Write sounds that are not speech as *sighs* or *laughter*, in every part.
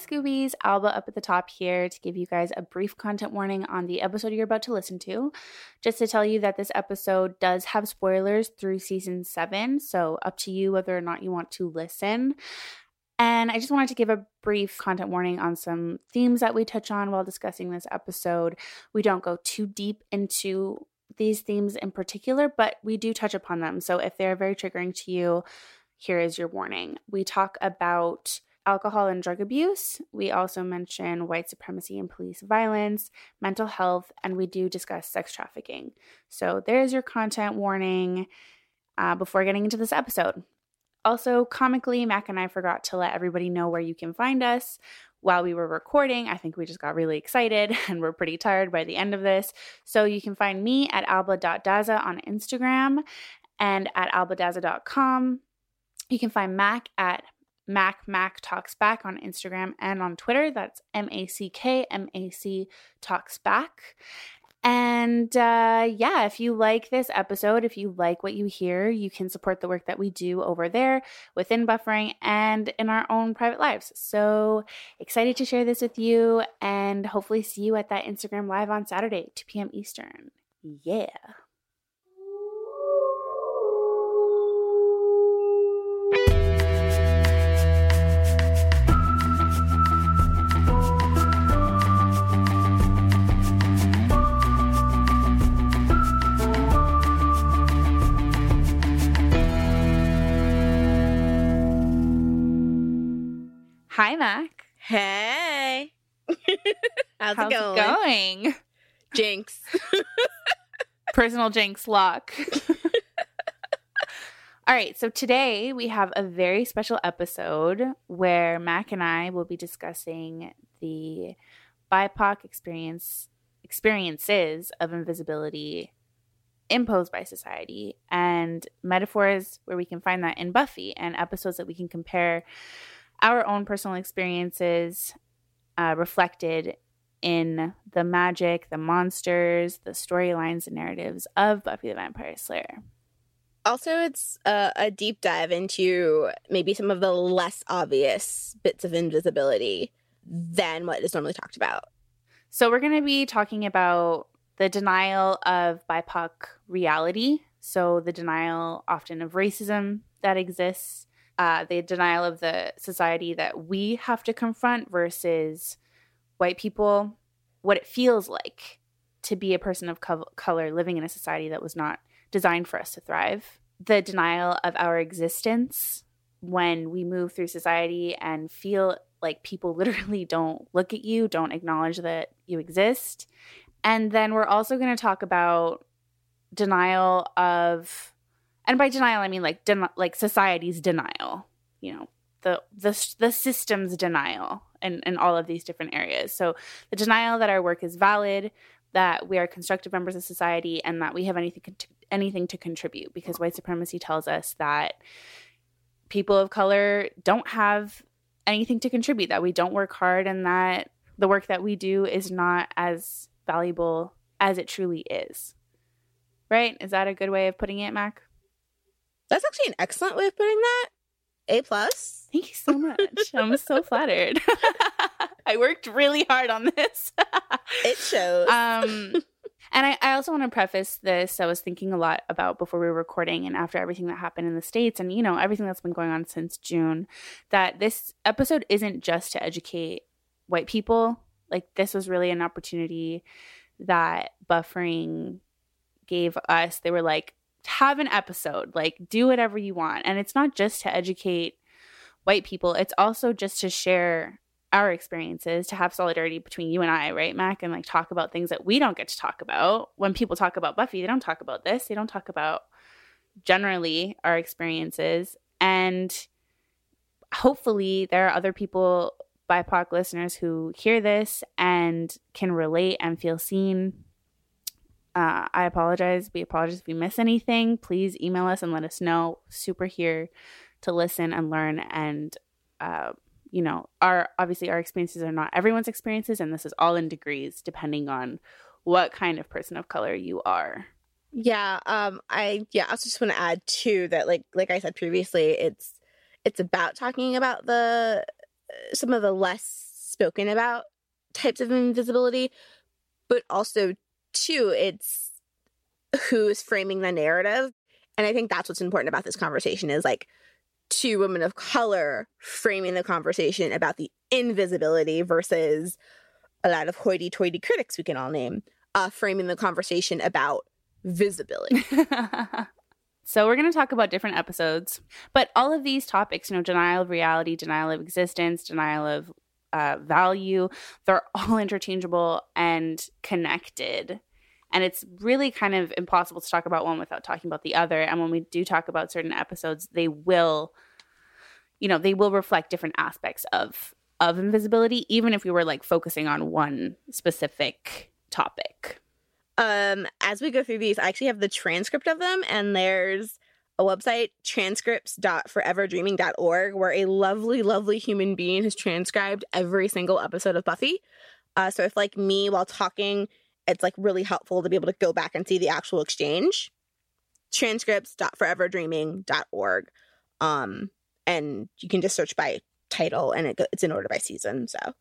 Scoobies, Alba up at the top here to give you guys a brief content warning on the episode you're about to listen to. Just to tell you that this episode does have spoilers through season seven, so up to you whether or not you want to listen. And I just wanted to give a brief content warning on some themes that we touch on while discussing this episode. We don't go too deep into these themes in particular, but we do touch upon them. So if they're very triggering to you, here is your warning. We talk about alcohol and drug abuse. We also mention white supremacy and police violence, mental health, and we do discuss sex trafficking. So there's your content warning uh, before getting into this episode. Also, comically, Mac and I forgot to let everybody know where you can find us while we were recording. I think we just got really excited *laughs* and we're pretty tired by the end of this. So you can find me at alba.daza on Instagram and at albadaza.com. You can find Mac at Mac Mac Talks Back on Instagram and on Twitter. That's M A C K M A C Talks Back. And uh, yeah, if you like this episode, if you like what you hear, you can support the work that we do over there within buffering and in our own private lives. So excited to share this with you and hopefully see you at that Instagram live on Saturday, 2 p.m. Eastern. Yeah. Hi, Mac. Hey. *laughs* How's, How's it going? it going? Jinx. *laughs* Personal jinx luck. *laughs* All right, so today we have a very special episode where Mac and I will be discussing the BIPOC experience experiences of invisibility imposed by society and metaphors where we can find that in Buffy and episodes that we can compare our own personal experiences uh, reflected in the magic, the monsters, the storylines, and narratives of Buffy the Vampire Slayer. Also, it's uh, a deep dive into maybe some of the less obvious bits of invisibility than what is normally talked about. So, we're going to be talking about the denial of BIPOC reality. So, the denial often of racism that exists, uh, the denial of the society that we have to confront versus white people, what it feels like to be a person of co- color living in a society that was not designed for us to thrive, the denial of our existence when we move through society and feel like people *laughs* literally don't look at you, don't acknowledge that you exist. And then we're also going to talk about denial of and by denial I mean like den- like society's denial, you know, the the the system's denial in in all of these different areas. So the denial that our work is valid, that we are constructive members of society, and that we have anything anything to contribute, because white supremacy tells us that people of color don't have anything to contribute, that we don't work hard, and that the work that we do is not as valuable as it truly is. Right? Is that a good way of putting it, Mac? That's actually an excellent way of putting that. A plus. Thank you so much. *laughs* I'm so flattered. *laughs* I worked really hard on this. *laughs* it shows. Um, and I, I also want to preface this. I was thinking a lot about before we were recording and after everything that happened in the States and, you know, everything that's been going on since June, that this episode isn't just to educate white people. Like, this was really an opportunity that buffering gave us. They were like, have an episode, like, do whatever you want. And it's not just to educate white people, it's also just to share our experiences, to have solidarity between you and I, right, Mac, and like talk about things that we don't get to talk about. When people talk about Buffy, they don't talk about this, they don't talk about generally our experiences. And hopefully, there are other people, BIPOC listeners, who hear this and can relate and feel seen. Uh, I apologize. We apologize if we miss anything. Please email us and let us know. Super here to listen and learn and uh, you know our obviously our experiences are not everyone's experiences and this is all in degrees depending on what kind of person of color you are yeah um i yeah i also just want to add too that like like i said previously it's it's about talking about the some of the less spoken about types of invisibility, but also too, it's who's framing the narrative. And I think that's what's important about this conversation is like two women of color framing the conversation about the invisibility versus a lot of hoity toity critics we can all name uh, framing the conversation about visibility. *laughs* so we're going to talk about different episodes, but all of these topics, you know, denial of reality, denial of existence, denial of uh, value, they're *laughs* all interchangeable and connected. And it's really kind of impossible to talk about one without talking about the other. And when we do talk about certain episodes, they will, you know, they will reflect different aspects of of invisibility, even if we were like focusing on one specific topic. Um, as we go through these, I actually have the transcript of them, and there's a website, transcripts.foreverdreaming.org, where a lovely, lovely human being has transcribed every single episode of Buffy. Uh, so if, like me, while talking, it's like really helpful to be able to go back and see the actual exchange. Transcripts.foreverdreaming.org. Um, and you can just search by title and it, it's in order by season. So,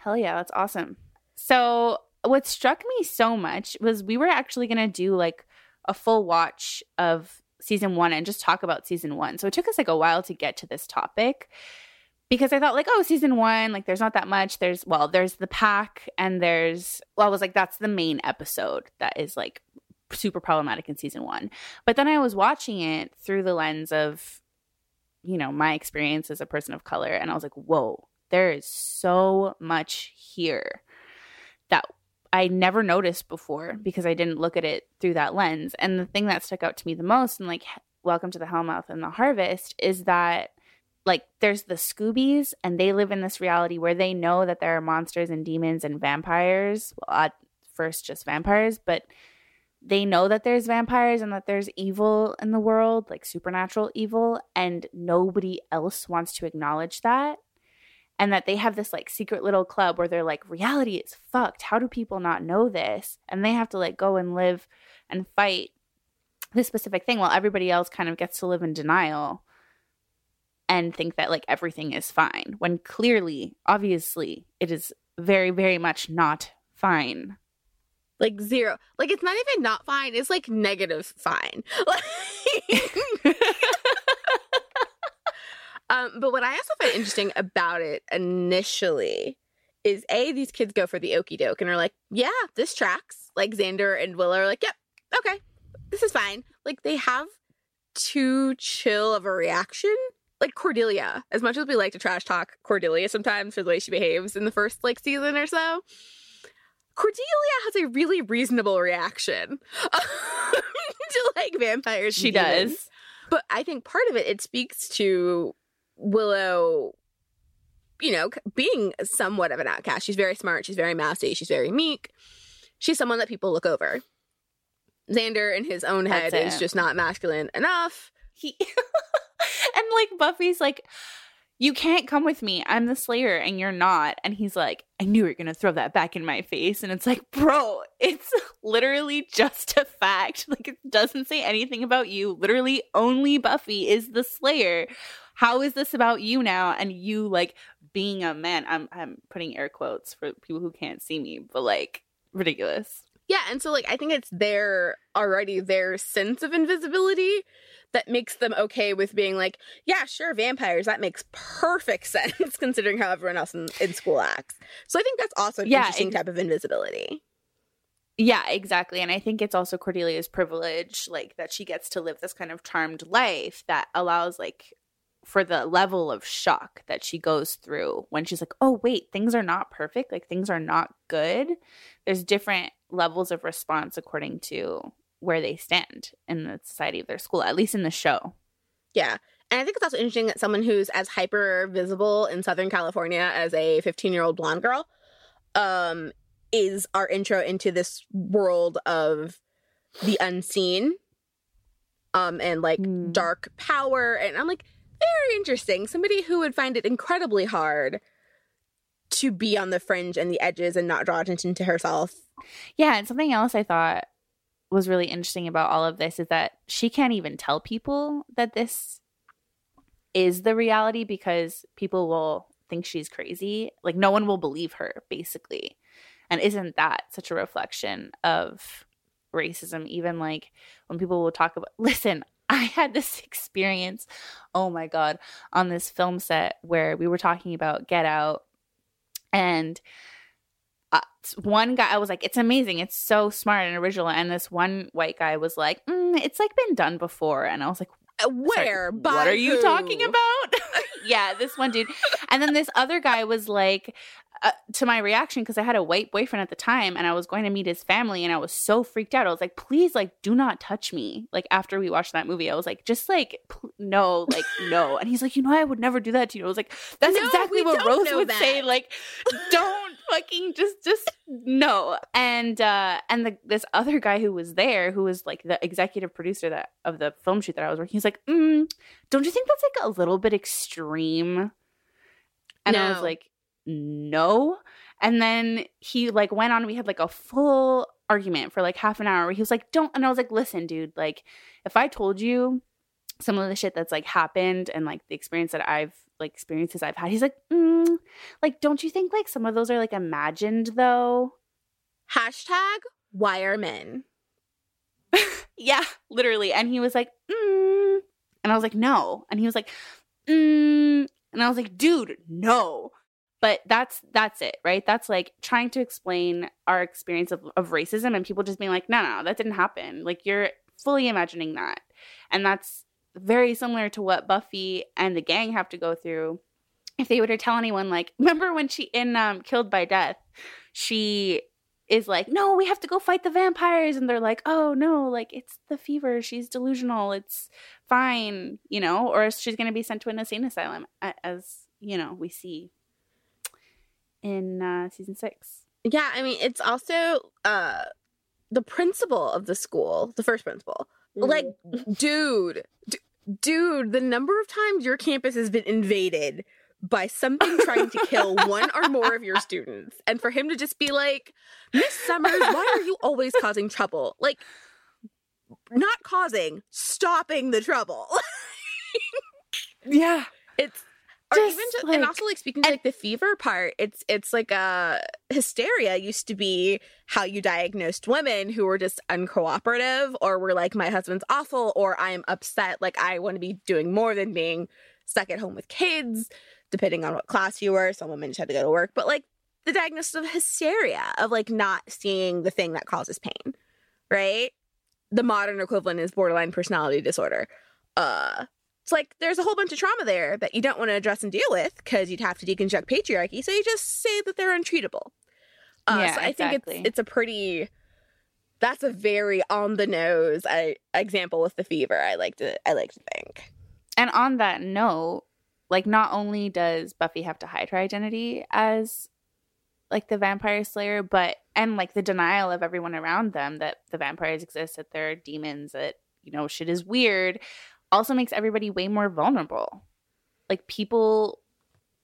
hell yeah, that's awesome. So, what struck me so much was we were actually going to do like a full watch of season one and just talk about season one. So, it took us like a while to get to this topic because I thought like, oh, season one, like there's not that much. There's well, there's the pack and there's well, I was like, that's the main episode that is like super problematic in season one. But then I was watching it through the lens of you know, my experience as a person of color. And I was like, whoa, there is so much here that I never noticed before because I didn't look at it through that lens. And the thing that stuck out to me the most, and like, Welcome to the Hellmouth and the Harvest, is that like there's the Scoobies and they live in this reality where they know that there are monsters and demons and vampires. Well, at first, just vampires, but they know that there's vampires and that there's evil in the world, like supernatural evil, and nobody else wants to acknowledge that. And that they have this like secret little club where they're like, reality is fucked. How do people not know this? And they have to like go and live and fight this specific thing while everybody else kind of gets to live in denial and think that like everything is fine when clearly, obviously, it is very, very much not fine like zero like it's not even not fine it's like negative fine *laughs* *laughs* um but what i also find interesting about it initially is a these kids go for the okey doke and are like yeah this tracks like xander and willow are like yep okay this is fine like they have too chill of a reaction like cordelia as much as we like to trash talk cordelia sometimes for the way she behaves in the first like season or so Cordelia has a really reasonable reaction *laughs* to like vampires. She does. But I think part of it, it speaks to Willow, you know, being somewhat of an outcast. She's very smart. She's very mousy. She's very meek. She's someone that people look over. Xander, in his own head, is just not masculine enough. He *laughs* and like Buffy's like, you can't come with me. I'm the Slayer and you're not. And he's like, I knew you were going to throw that back in my face. And it's like, bro, it's *laughs* literally just a fact. Like, it doesn't say anything about you. Literally, only Buffy is the Slayer. How is this about you now? And you, like, being a man. I'm, I'm putting air quotes for people who can't see me, but like, ridiculous. Yeah. And so, like, I think it's their already their sense of invisibility that makes them okay with being like, yeah, sure, vampires. That makes perfect *laughs* sense considering how everyone else in, in school acts. So I think that's also an yeah, interesting type of invisibility. Yeah, exactly. And I think it's also Cordelia's privilege, like that she gets to live this kind of charmed life that allows, like, for the level of shock that she goes through when she's like, oh, wait, things are not perfect. Like, things are not good. There's different levels of response according to where they stand in the society of their school, at least in the show. Yeah. And I think it's also interesting that someone who's as hyper visible in Southern California as a 15 year old blonde girl um, is our intro into this world of the unseen um, and like mm. dark power. And I'm like, very interesting. Somebody who would find it incredibly hard to be on the fringe and the edges and not draw attention to herself. Yeah. And something else I thought was really interesting about all of this is that she can't even tell people that this is the reality because people will think she's crazy. Like no one will believe her, basically. And isn't that such a reflection of racism? Even like when people will talk about, *laughs* listen, *laughs* I had this experience, oh my God, on this film set where we were talking about Get Out. And uh, one guy, I was like, it's amazing. It's so smart and original. And this one white guy was like, mm, it's like been done before. And I was like, uh, where? what are you who? talking *laughs* about? *laughs* yeah, this one dude. And then this other guy was like, uh, to my reaction because I had a white boyfriend at the time and I was going to meet his family and I was so freaked out. I was like, please, like, do not touch me. Like, after we watched that movie, I was like, just like, pl- no, like, no. And he's like, you know, I would never do that to you. I was like, that's No, exactly what Rose would that. say. Like, *laughs* don't fucking just, just no. And, uh, and the, this other guy who was there, who was like the executive producer that of the film shoot that I was working, he's like, mm, don't you think that's like a little bit extreme? And I was like, no. And then he like went on. We had like a full argument for like half an hour. Where he was like, "Don't," and I was like, "Listen, dude. Like, if I told you some of the shit that's like happened and like the experience that I've like experiences I've had," he's like, mm, "Like, don't you think like some of those are like imagined though?" Hashtag why are men? *laughs* Yeah, literally. And he was like, mm. and I was like, no. And he was like, mm. and I was like, dude, no. But that's that's it, right? That's like trying to explain our experience of, of racism and people just being like, no, no, that didn't happen. Like you're fully imagining that. And that's very similar to what Buffy and the gang have to go through. If they were to tell anyone, like, *laughs* remember when she in um Killed by Death, she is like, no, we have to go fight the vampires. And they're like, oh, no, like it's the fever. She's delusional. It's fine, you know, or she's going to be sent to an insane asylum, as, you know, we see in uh, season six. Yeah, I mean, it's also uh the principal of the school, the first principal. Like, dude, d- dude, the number of times your campus has been invaded by something trying to kill *laughs* one or more of your students, and for him to just be like, Miss Summers, why are you always causing trouble? Like, not causing, stopping the trouble. *laughs* yeah. it's or Just, even just, like- and also like speaking to like the fever part it's it's like uh hysteria used to be how you diagnosed women who were just uncooperative or were like my husband's awful or i'm upset like i want to be doing more than being stuck at home with kids depending on what class you were. Some women just had to go to work. But like the diagnosis of hysteria of like not seeing the thing that causes pain right? The modern equivalent is borderline personality disorder. Uh it's like there's a whole bunch of trauma there that you don't want to address and deal with because you'd have to deconstruct patriarchy. So you just say that they're untreatable. Uh, Yeah, so I think it's it's a pretty that's a very on the nose I, example with the fever. I like to I like to think. And on that note, like not only does Buffy have to hide her identity as like the vampire slayer, but and like the denial of everyone around them that the vampires exist, that they're demons, that you know shit is weird, also makes everybody way more vulnerable. Like people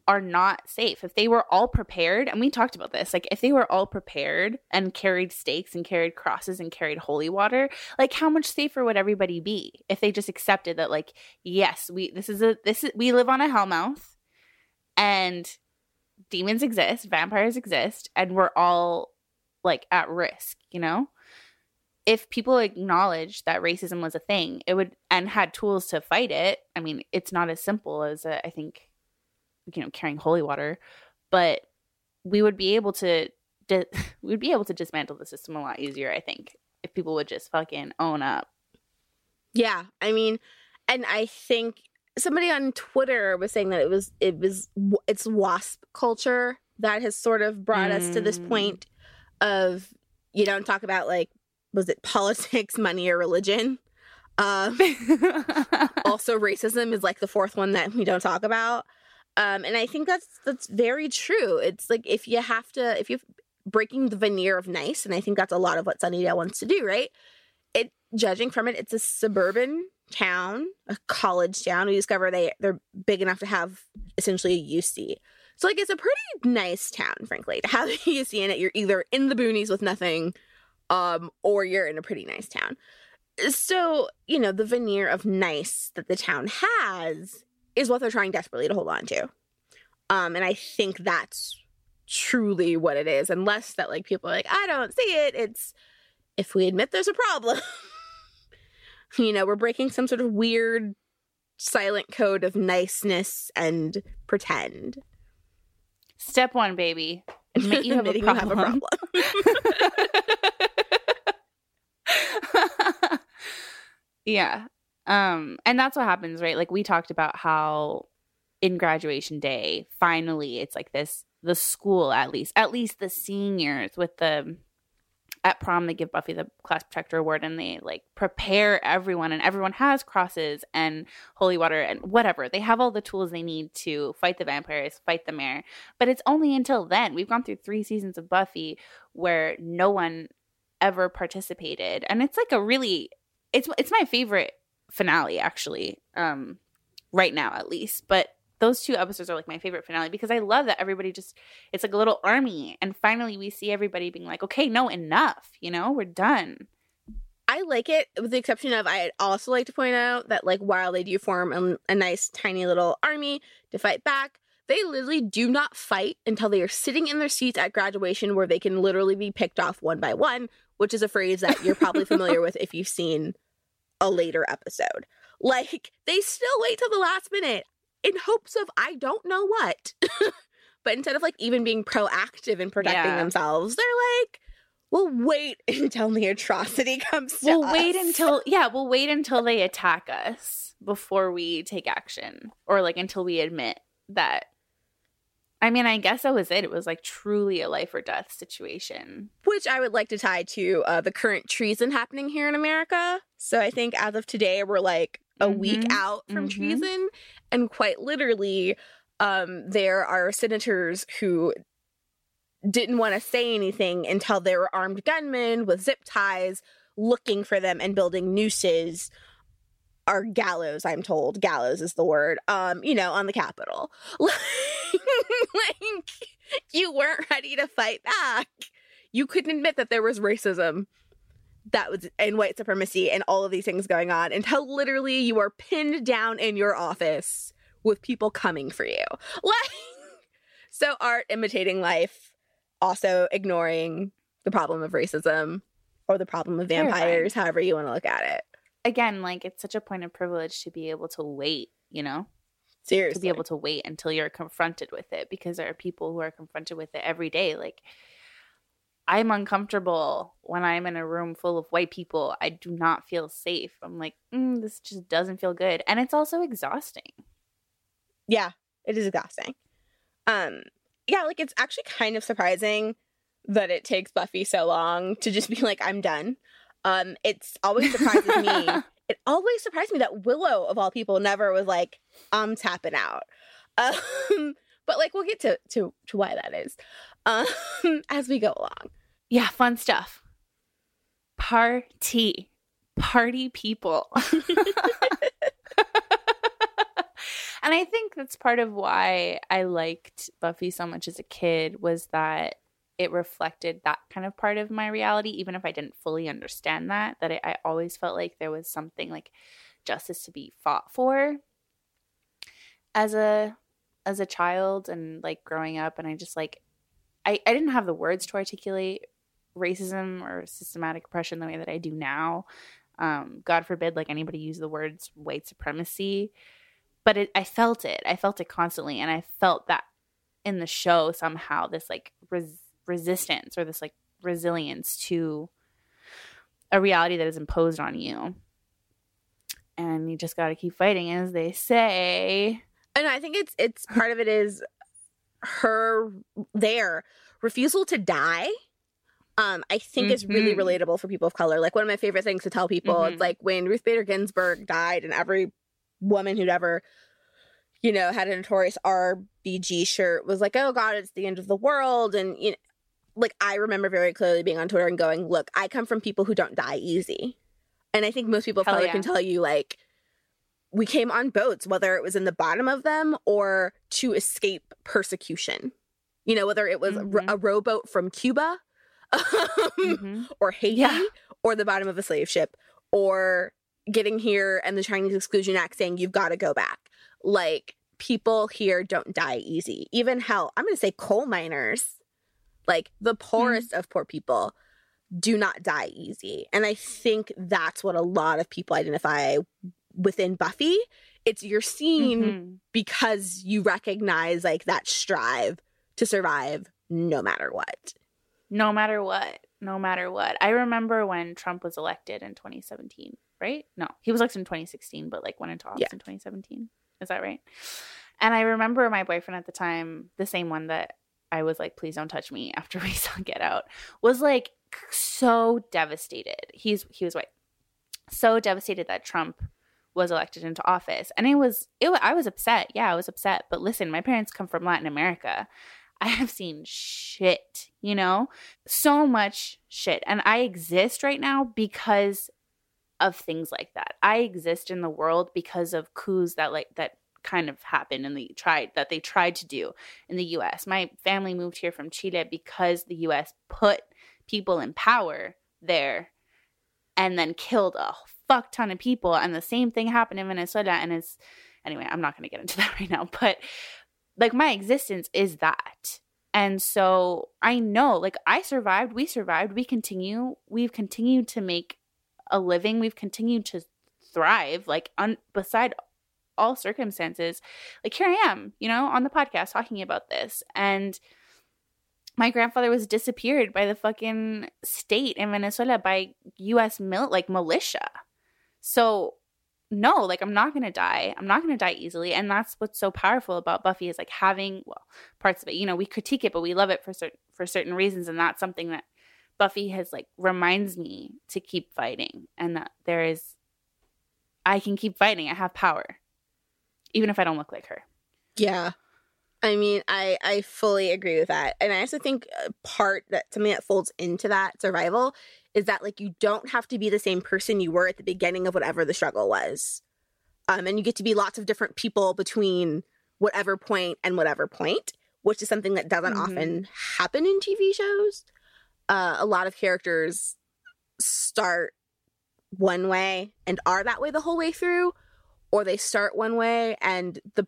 are not safe. If they were all prepared, and we talked about this, like if they were all prepared and carried stakes and carried crosses and carried holy water, like how much safer would everybody be if they just accepted that like yes, we this is a this is we live on a hellmouth and demons exist, vampires exist, and we're all like at risk, you know? If people acknowledged that racism was a thing, it would and had tools to fight it. I mean, it's not as simple as uh, I think you know, carrying holy water, but we would be able to di- *laughs* we would be able to dismantle the system a lot easier, I think, if people would just fucking own up. Yeah, I mean, and I think somebody on Twitter was saying that it was it was it's wasp culture that has sort of brought us to this Mm. point of you don't talk about like was it politics, *laughs* money, or religion. Um, *laughs* also racism is like the fourth one that we don't talk about. Um and i think that's that's very true. It's like if you have to if you're breaking the veneer of nice and i think that's a lot of what sunnydale wants to do right? It judging from it it's a suburban town a college town. We discover they they're big enough to have essentially a uc so like it's a pretty nice town frankly to have a uc in it. You're either in the boonies with nothing um or you're in a pretty nice town so you know the veneer of nice that the town has is what they're trying desperately to hold on to Um, and I think that's truly what it is. Unless that like people are like, I don't see it. It's if we admit there's a problem, *laughs* you know, we're breaking some sort of weird silent code of niceness and pretend. Step one, baby. Admit you have, a *laughs* Admitting you have a problem. *laughs* *laughs* yeah. Um, and that's what happens, right? Like we talked about how in graduation day, finally it's like this the school at least, at least the seniors with the at prom they give Buffy the class protector award and they like prepare everyone and everyone has crosses and holy water and whatever. They have all the tools they need to fight the vampires, fight the mayor. But it's only until then. We've gone through 3 seasons of Buffy where no one ever participated. And it's like a really it's it's my favorite finale actually. Um right now at least. But those two episodes are like my favorite finale because I love that everybody just it's like a little army and finally we see everybody being like, "Okay, no, enough, you know? We're done." I like it, with the exception of I'd also like to point out that like while they do form a, a nice tiny little army to fight back, they literally do not fight until they are sitting in their seats at graduation, where they can literally be picked off one by one, which is a phrase that you're probably familiar with if you've seen a later episode. Like they still wait till the last minute in hopes of I don't know what. *laughs* but instead of like even being proactive in protecting Yeah. themselves, they're like, we'll wait *laughs* until the atrocity comes We'll us." wait until yeah, we'll wait until they attack us before we take action or like until we admit that I mean, I guess that was it. It was like truly a life or death situation. which I would like to tie to uh, the current treason happening here in America. So I think as of today, we're like a week Mhm. out from Mhm. treason, and quite literally, um, there are senators who didn't want to say anything until there were armed gunmen with zip ties looking for them and building nooses or gallows i'm told gallows is the word um you know on the capitol *laughs* *laughs* like, you weren't ready to fight back you couldn't admit that there was racism that was and white supremacy and all of these things going on until literally you are pinned down in your office with people coming for you *laughs* like so art imitating life also ignoring the problem of racism or the problem of Terrifying. vampires however you want to look at it Again, like it's such a point of privilege to be able to wait, you know? Seriously to be able to wait until you're confronted with it because there are people who are confronted with it every day like i'm uncomfortable when i'm in a room full of white people i do not feel safe. I'm like mm, this just doesn't feel good. And it's also exhausting. Yeah it is exhausting. Um yeah like it's actually kind of surprising that it takes buffy so long to just be like i'm done. Um it's always surprises me *laughs* it always surprised me that willow of all people never was like i'm tapping out. *laughs* Um but like we'll get to to, to why that is um *laughs* as we go along. Yeah fun stuff. Party. Party people. *laughs* And i think that's part of why i liked buffy so much as a kid was that it reflected that kind of part of my reality even if i didn't fully understand that that I, always felt like there was something like justice to be fought for as a as a child and like growing up and i just like i, I didn't have the words to articulate racism or systematic oppression the way that i do now. Um, god forbid like anybody use the words white supremacy but it, i felt it. I felt it constantly and i felt that in the show somehow this like resistance or this like resilience to a reality that is imposed on you and you just got to keep fighting as they say and i think it's it's *laughs* part of it is her their refusal to die um i think is really Mhm. relatable for people of color like one of my favorite things to tell people Mhm. it's like when ruth bader ginsburg died and every woman who'd ever you know had a notorious rbg shirt was like oh god it's the end of the world and you know like i remember very clearly being on twitter and going look i come from people who don't die easy and i think most people color yeah. can tell you like we came on boats, whether it was in the bottom of them or to escape persecution. You know, whether it was Mhm. a rowboat from Cuba *laughs* um, Mhm. or Haiti Yeah. or the bottom of a slave ship or getting here and the Chinese Exclusion Act saying you've got to go back. Like people here don't die easy. Even hell, I'm going to say coal miners, like the poorest mm. of poor people, do not die easy. And I think that's what a lot of people identify within Buffy. It's you're seen mm-hmm. because you recognize like that strive to survive no matter what. No matter what. No matter what. I remember when Trump was elected in 2017, right? No, he was elected in 2016, but like went into office yeah. in 2017. Is that right? And I remember my boyfriend at the time, the same one that I was like, please don't touch me after *laughs* we saw Get Out, was like so devastated. He's he was white. So devastated that Trump was elected into office. And it was it I was upset. Yeah, I was upset. But listen, my parents come from Latin America. I have seen shit, you know? So much shit. And I exist right now because of things like that. I exist in the world because of coups that like that kind of happened and they tried that they tried to do in the US. My family moved here from Chile because the US put people in power there and then killed a fuck ton of people and the same thing happened in Venezuela and it's anyway, I'm not going to get into *laughs* that right now, but like my existence is that. And so I know like I survived, we survived, we continue, we've continued to make a living, we've continued to thrive like un- beside all circumstances. Like here I am, you know, on the podcast talking about this and my grandfather was disappeared by the fucking state in Venezuela by US mil- like militia. So no, like I'm not to die. I'm not to die easily. And that's what's so powerful about Buffy is like having well, parts of it, you know, we critique it but we love it for certain for certain reasons and that's something that Buffy has like reminds me to keep fighting and that there is I can keep fighting. I have power. Even if I don't look like her. Yeah. I mean, I I fully agree with that. And I also think part that something that folds into that survival is that like you don't have to be the same person you were at the beginning of whatever the struggle was. Um, and you get to be lots of different people between whatever point and whatever point, which is something that doesn't mm-hmm. often happen in TV shows. Uh, a lot of characters start one way and are that way the whole way through, or they start one way and the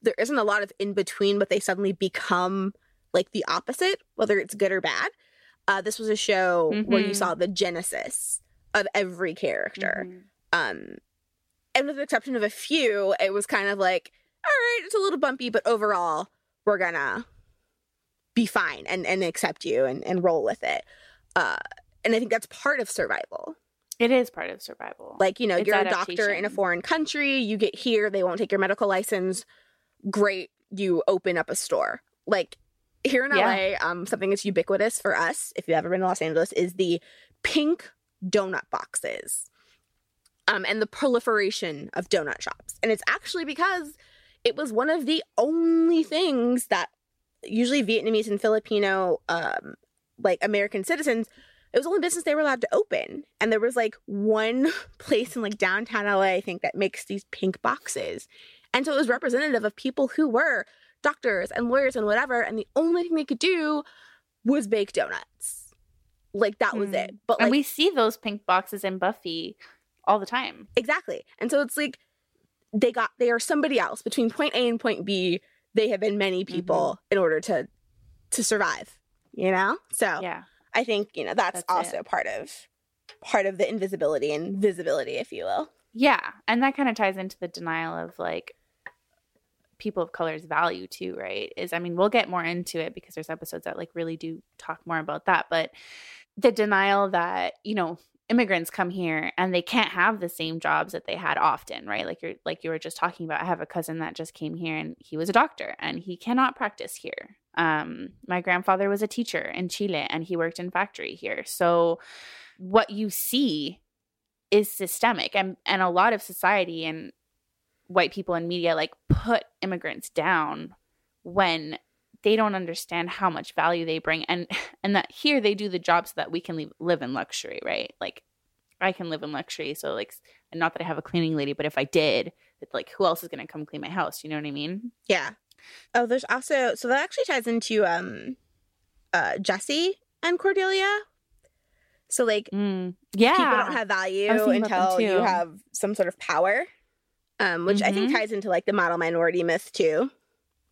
there isn't a lot of in between, but they suddenly become like the opposite, whether it's good or bad. Uh, this was a show mm-hmm. where you mm-hmm. saw the genesis of every character. Mm-hmm. Um, and with the exception of a few, it was kind of like, all right, it's a little bumpy, but overall, we're gonna be fine and, and accept you and, and roll with it. Uh, and I think that's part of survival. It is part of survival. Like, you know, it's you're adaptation. a doctor in a foreign country, you get here, they won't take your medical license great you open up a store. Like here in yeah. LA, um, something that's ubiquitous for us, if you've ever been to Los Angeles, is the pink donut boxes. Um, and the proliferation of donut shops. And it's actually because it was one of the only things that usually Vietnamese and Filipino, um, like American citizens, it was the only business they were allowed to open. And there was like one *laughs* place in like downtown LA, I think, that makes these pink boxes. And so it was representative of people who were doctors and lawyers and whatever. And the only thing they could do was bake donuts. Like that was mm. it. But like, and we see those pink boxes in Buffy all the time. Exactly. And so it's like they got they are somebody else between point A and point B. They have been many people mm-hmm. in order to to survive. You know? So yeah. I think, you know, that's, that's also it. part of part of the invisibility and visibility, if you will. Yeah. And that kind of ties into the denial of like people of color's value too, right? Is I mean, we'll get more into it because there's episodes that like really do talk more about that, but the denial that, you know, immigrants come here and they can't have the same jobs that they had often, right? Like you're like you were just talking about. I have a cousin that just came here and he was a doctor and he cannot practice here. Um my grandfather was a teacher in Chile and he worked in factory here. So what you see is systemic and and a lot of society and white people in media like put immigrants down when they don't understand how much value they bring and *laughs* and that here they do the job so that we can leave, live in luxury right? Like i can live in luxury so like not that i have a cleaning lady but if i did it's like who else is going to come clean my house? You know what i mean? Yeah oh there's also so that actually ties into um uh jesse and cordelia so like mm, yeah people don't have value until you have some sort of power um, which I think Mhm. ties into like the model minority myth too.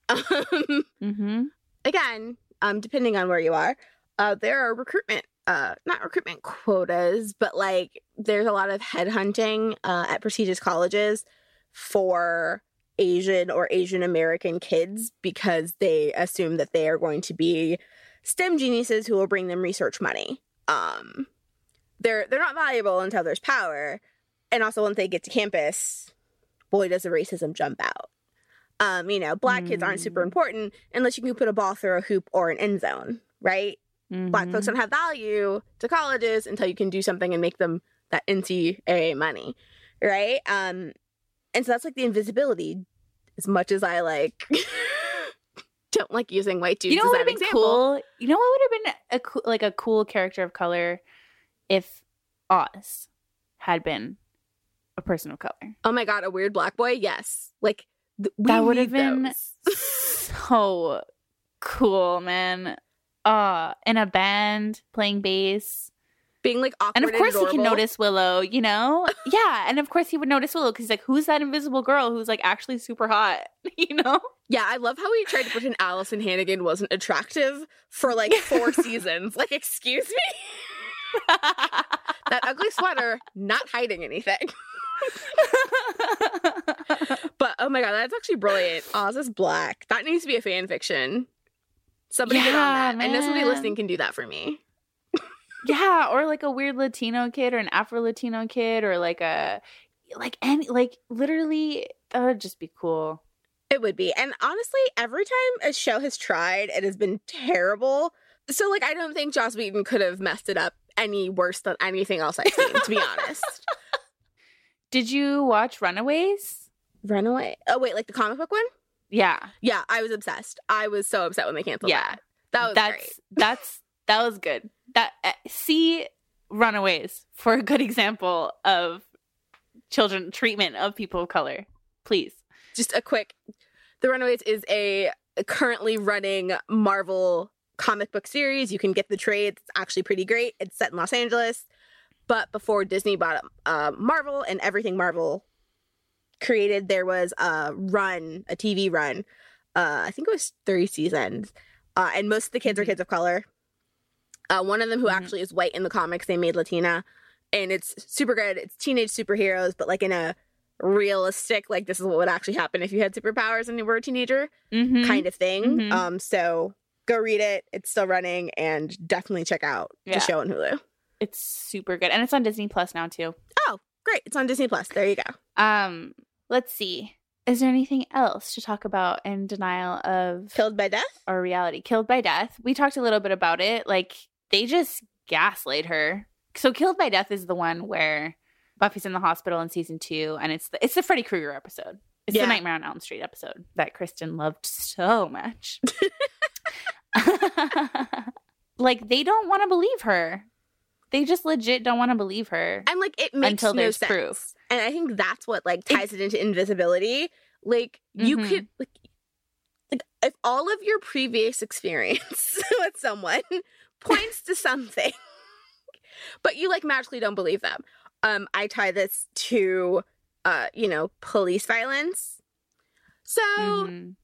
Um, *laughs* Mm-hmm. again, um, depending on where you are, uh, there are recruitment, uh, not recruitment quotas, but like there's a lot of headhunting uh, at prestigious colleges for Asian or Asian American kids because they assume that they are going to be STEM geniuses who will bring them research money. Um, they're they're not valuable until there's power, and also once they get to campus, boy does the racism jump out. Um, you know, black kids aren't super Mm. important unless you can put a ball through a hoop or an end zone, right? Black Mm-hmm. folks don't have value to colleges until you can do something and make them that NCAA money, right? Um, and so that's like the invisibility. As much as I like, *laughs* don't like using white dudes You know what would have been example. cool? You know what would have been a cool, like a cool character of color if Oz had been a person of color. Oh my god, a weird black boy? Yes, like th- we That would have been *laughs* so cool, man. Uh, in a band playing bass. Being like awkward And of course he can notice Willow, you know? *laughs* yeah, and of course he would notice Willow because he's like, who's that invisible girl who's like actually super hot? *laughs* You know? Yeah, I love how he tried to pretend Alyson Hannigan wasn't attractive for like four *laughs* seasons. Like, excuse me, that ugly sweater not hiding anything. But oh my god, that's actually brilliant. Oz is black. That needs to be a fan fiction. Somebody get on Yeah, that. I know somebody listening can do that for me. Yeah, or like a weird Latino kid or an Afro Latino kid or like a like any like literally that would just be cool. It would be. And honestly, every time a show has tried, it has been terrible. So like I don't think Joss Whedon could have messed it up any worse than anything else I've seen, to be honest. *laughs* *laughs* Did you watch Runaways? Runaway. Oh wait, like the comic book one? Yeah. Yeah, I was obsessed. I was so upset when they canceled Yeah. that. That was that's great. that's that was good. That uh, see Runaways for a good example of children treatment of people of color. Please. Just a quick The Runaways is a currently running Marvel comic book series. You can get the trade. It's actually pretty great. It's set in Los Angeles. But before Disney bought uh, Marvel and everything Marvel created, there was a run, a TV run. Uh, I think it was three seasons. Uh, and most of the kids are kids of color. Uh, one of them who Mhm. actually is white in the comics, they made Latina. And it's super good. It's teenage superheroes, but like in a realistic, like this is what would actually happen if you had superpowers and you were a teenager Mhm. kind of thing. Mhm. Um, so go read it. It's still running, and definitely check out Yeah. the show on Hulu. It's super good. And it's on Disney Plus now too. Oh, great! It's on Disney Plus. There you go. Um, let's see. Is there anything else to talk about in denial of Killed by death. or reality? Killed by Death. We talked a little bit about it. Like they just gaslight her. So Killed by Death is the one where Buffy's in the hospital in season two, and it's the it's the Freddy Krueger episode. It's Yeah. the Nightmare on Elm Street episode that Kristin loved so much. *laughs* like they don't want to believe her. They just legit don't want to believe her. And like it makes Until no there's sense. proof. And I think that's what like ties it, into invisibility. Like you Mhm. could like like if all of your previous experience *laughs* with someone points to something, *laughs* but you like magically don't believe them. Um, I tie this to uh, you know, police violence. So Mhm.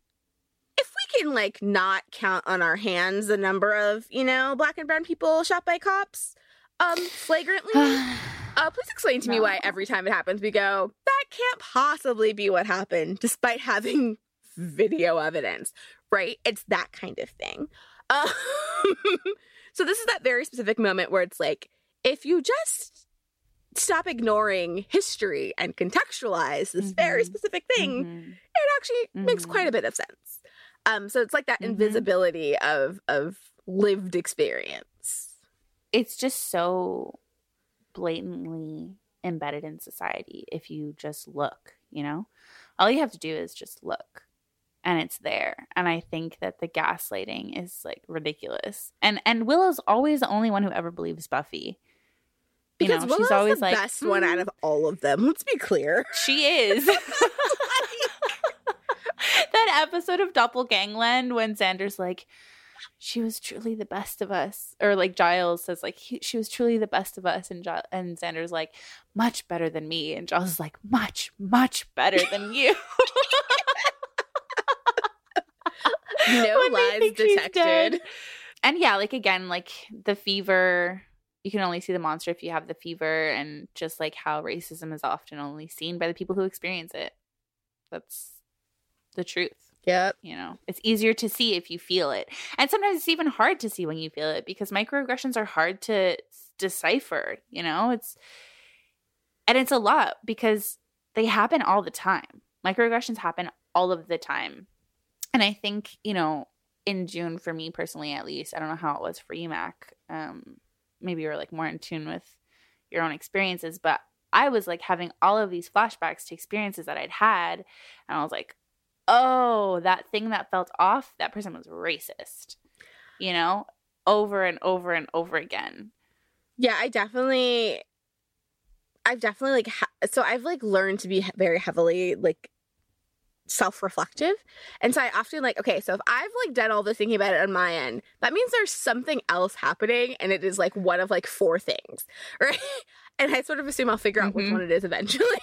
if we can like not count on our hands the number of you know black and brown people shot by cops um flagrantly *sighs* uh please explain to me why every time it happens we go that can't possibly be what happened despite having *laughs* video evidence right it's that kind of thing um, *laughs* so this is that very specific moment where it's like if you just stop ignoring history and contextualize this very Mhm. specific thing Mhm. it actually makes quite a bit of sense. Um, so it's like that Mhm. invisibility of of lived experience. it's just so blatantly embedded in society if you just look, you know? All you have to do is just look and it's there. And I think that the gaslighting is like ridiculous. And and Willow's always the only one who ever believes Buffy. You Because know, Willow's she's always the like best one "Mm, out of all of them. Let's be clear. She is. *laughs* that episode of Doppelgangland when Xander's like, she was truly the best of us. Or like Giles says, like he, she was truly the best of us, and Giles, and Xander's like much better than me, and Giles is like much much better than you. *laughs* no lies detected. And yeah, like again, like the fever. You can only see the monster if you have the fever, and just like how racism is often only seen by the people who experience it. That's the truth. Yep. You know, it's easier to see if you feel it. And sometimes it's even hard to see when you feel it because microaggressions are hard to decipher, you know? It's and it's a lot because they happen all the time. Microaggressions happen all of the time. And I think, you know, in June for me personally at least, I don't know how it was for you, Mac. Um, maybe you're like more in tune with your own experiences, but I was like having all of these flashbacks to experiences that I'd had, and I was like, oh, that thing that felt off, that person was racist, you know, over and over and over again. Yeah, I definitely, I've definitely like, ha- so I've like learned to be very heavily like self reflective. And so I often like, okay, so if I've like done all this thinking about it on my end, that means there's something else happening and it is like one of like four things, *laughs* right? And I sort of assume I'll figure out mm-hmm. which one it is eventually. *laughs*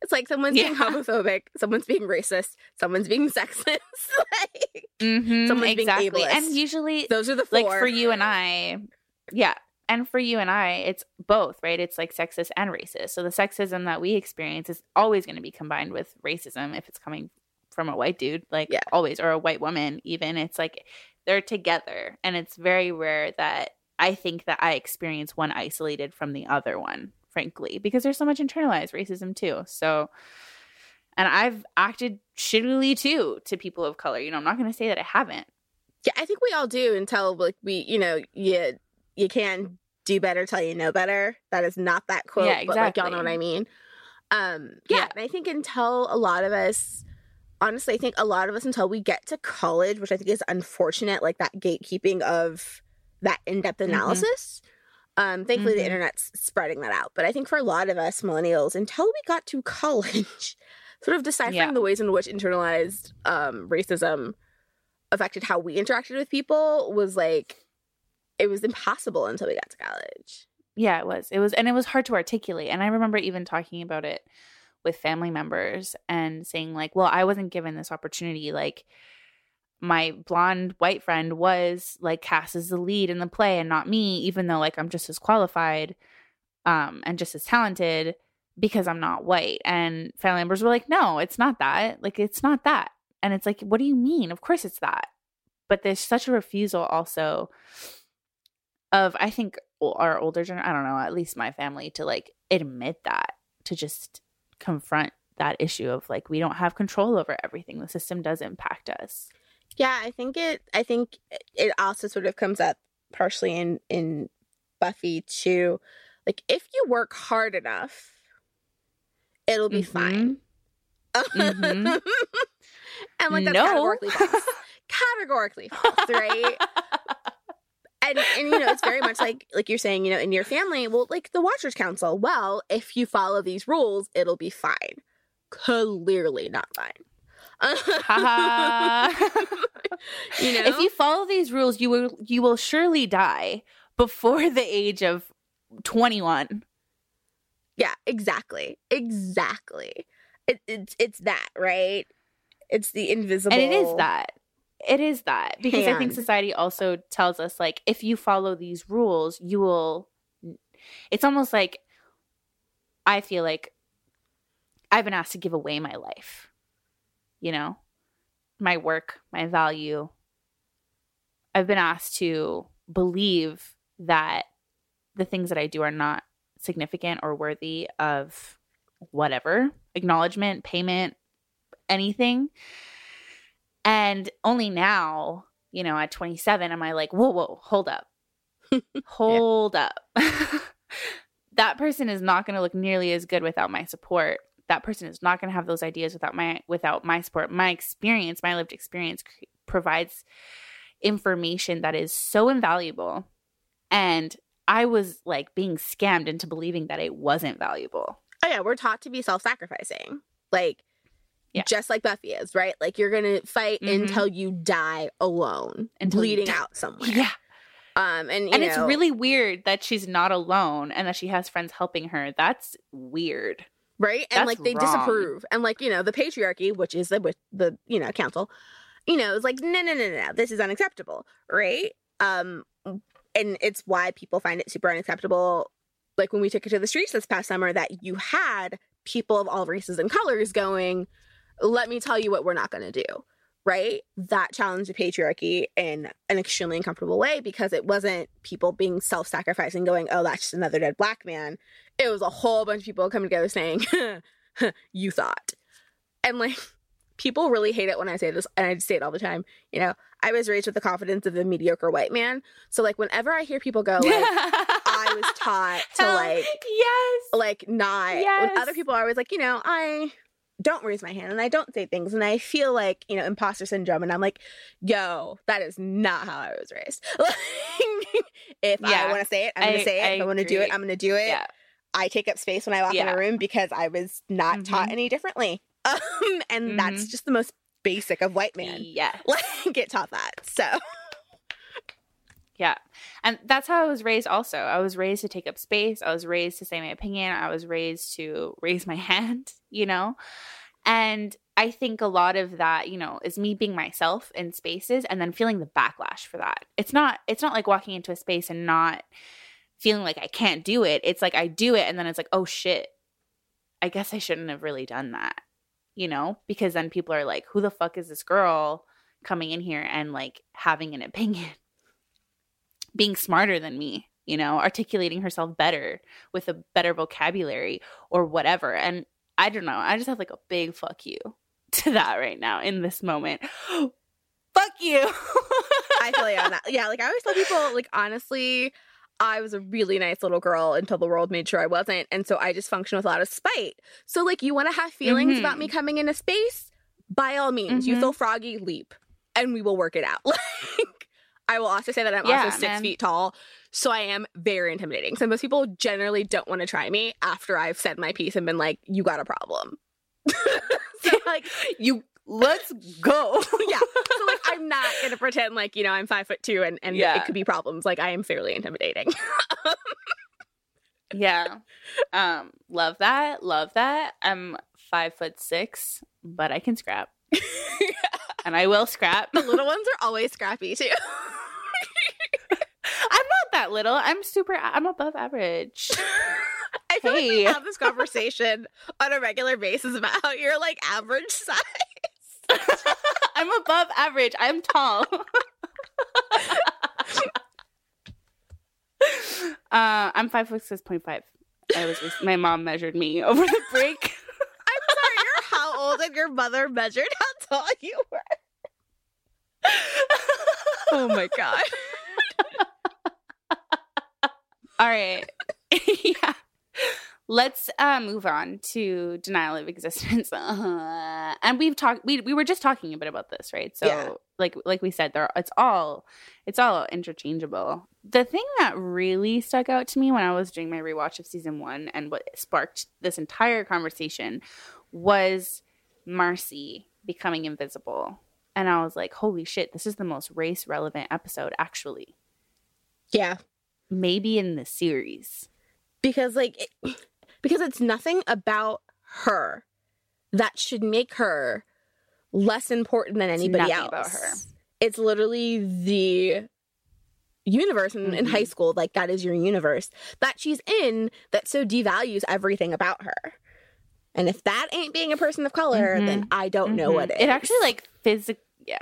It's like someone's yeah. being homophobic, someone's being racist, someone's being sexist, *laughs* like mm-hmm, someone's exactly. being ableist. And usually, those are the four. Like for you and I, yeah. And for you and I, it's both, right? It's like sexist and racist. So the sexism that we experience is always going to be combined with racism if it's coming from a white dude, like yeah. always, or a white woman, even. It's like they're together. And it's very rare that I think that I experience one isolated from the other one, frankly, because there's so much internalized racism too. So, and I've acted shittily too to people of color. You know, I'm not going to say that I haven't. Yeah, I think we all do until like we, you know, you you can do better till you know better. That is not that quote, yeah, exactly. but like y'all know what I mean. Um, yeah, yeah. and I think until a lot of us, honestly, I think a lot of us until we get to college, which I think is unfortunate, like that gatekeeping of that in-depth mm-hmm. analysis. Mm-hmm um, thankfully, mm-hmm. the internet's spreading that out. But I think for a lot of us millennials, until we got to college, *laughs* sort of deciphering yeah. the ways in which internalized um, racism affected how we interacted with people was like, it was impossible until we got to college. Yeah, it was. It was, and it was hard to articulate. And I remember even talking about it with family members and saying, like, well, I wasn't given this opportunity. Like, my blonde white friend was like cast as the lead in the play and not me even though like i'm just as qualified um and just as talented because i'm not white and family members were like no it's not that like it's not that and it's like what do you mean of course it's that but there's such a refusal also of i think our older generation i don't know at least my family to like admit that to just confront that issue of like we don't have control over everything the system does impact us yeah, I think it I think it also sort of comes up partially in in Buffy too. Like if you work hard enough, it'll be mm-hmm. fine. Mm-hmm. *laughs* and like that's no. categorically false. *laughs* categorically false, right? *laughs* and and you know it's very much like like you're saying you know in your family well like the watchers council well if you follow these rules it'll be fine clearly not fine *laughs* you know, if you follow these rules, you will you will surely die before the age of twenty one. Yeah, exactly, exactly. It, it's it's that right. It's the invisible, and it is that. It is that because hand. I think society also tells us like if you follow these rules, you will. It's almost like I feel like I've been asked to give away my life you know, my work, my value. I've been asked to believe that the things that I do are not significant or worthy of whatever acknowledgement, payment, anything. And only now, you know, at 27, am I like, whoa, whoa, hold up. *laughs* hold up. *laughs* that person is not going to look nearly as good without my support. That person is not going to have those ideas without my without my support. My experience my lived experience cr- provides information that is so invaluable. And i was like being scammed into believing that it wasn't valuable. Oh yeah we're taught to be self-sacrificing. Like Yeah. just like Buffy is, right? Like you're gonna fight Mhm. until you die alone, Until bleeding out somewhere. Yeah. Um, and you And it's really weird that she's not alone and that she has friends helping her. That's weird. right and That's like they wrong. disapprove and like you know the patriarchy which is the with the you know council you know is like no no no no no this is unacceptable right um and it's why people find it super unacceptable like when we took it to the streets this past summer that you had people of all races and colors going let me tell you what we're not going to do right that challenged the patriarchy in an extremely uncomfortable way because it wasn't people being self-sacrificing going oh that's just another dead black man it was a whole bunch of people coming together saying *laughs* you thought and like people really hate it when i say this and i say it all the time you know i was raised with the confidence of a mediocre white man so like whenever i hear people go like *laughs* i was taught to like yes. like not when Yes. other people are always like you know i don't raise my hand and i don't say things and i feel like you know imposter syndrome and i'm like yo that is not how i was raised. *laughs* Like, if i want to say it i'm gonna say it. I if i want to do it i'm gonna do it. Yeah. i take up space when i walk in a room because i was not taught Mhm. any differently. *laughs* Um and that's just the most basic of white man Yeah. *laughs* like get taught that so Yeah. And that's how I was raised also. I was raised to take up space. I was raised to say my opinion. I was raised to raise my *laughs* hand, you know? And I think a lot of that, you know, is me being myself in spaces and then feeling the backlash for that. It's not it's not like walking into a space and not feeling like I can't do it. It's like I do it and then it's like, "Oh shit. I guess I shouldn't have really done that." You know? Because then people are like, "Who the fuck is this girl coming in here and like having an opinion?" Being smarter than me, you know, articulating herself better with a better vocabulary or whatever. And I don't know. I just have like a big fuck you *laughs* to that right now in this moment. *gasps* fuck you. I feel you on that. Yeah, like I always tell people, like honestly, I was a really nice little girl until the world made sure I wasn't, and so I just function with a lot of spite. So like, you want to have feelings Mhm. about me coming into space? By all means, you Mhm. feel froggy, leap, and we will work it out. *laughs* Like, I will also say that I'm Yeah, also six man. feet tall, so I am very intimidating. So most people generally don't want to try me after I've said my piece and been like, "You got a problem." *laughs* so like, you let's go. *laughs* yeah. So like I'm *laughs* not gonna pretend like, you know, I'm five foot two and, and Yeah. it could be problems. Like I am fairly intimidating. yeah. Um, love that. Love that. I'm five foot six, but I can scrap. And I will scrap. the little *laughs* ones are always scrappy too. *laughs* I'm not that little. I'm super I'm above average. *laughs* I feel like we have this conversation on a regular basis about how you're like average size. I'm above average. I'm tall. uh, I'm five foot six point five. I was my mom measured me over the break. I'm sorry, you're how old and your mother measured how tall you were. Oh my god. *laughs* All right, *laughs* yeah. Let's uh, move on to denial of existence. *laughs* Uh, and we've talked. We we were just talking a bit about this, right? So, Yeah. like like we said, there it's all it's all interchangeable. The thing that really stuck out to me when I was doing my rewatch of season one and what sparked this entire conversation was Marcy becoming invisible. And I was like, holy shit, this is the most race relevant episode, actually. Yeah. Maybe in the series. because like it, *clears throat* because it's nothing about her that should make her less important than anybody else about her. it's literally the universe in, in Mhm. high school like that is your universe that she's in that so devalues everything about her and if that ain't being a person of color mm-hmm. then i don't know mm-hmm. what is It actually like physic yeah.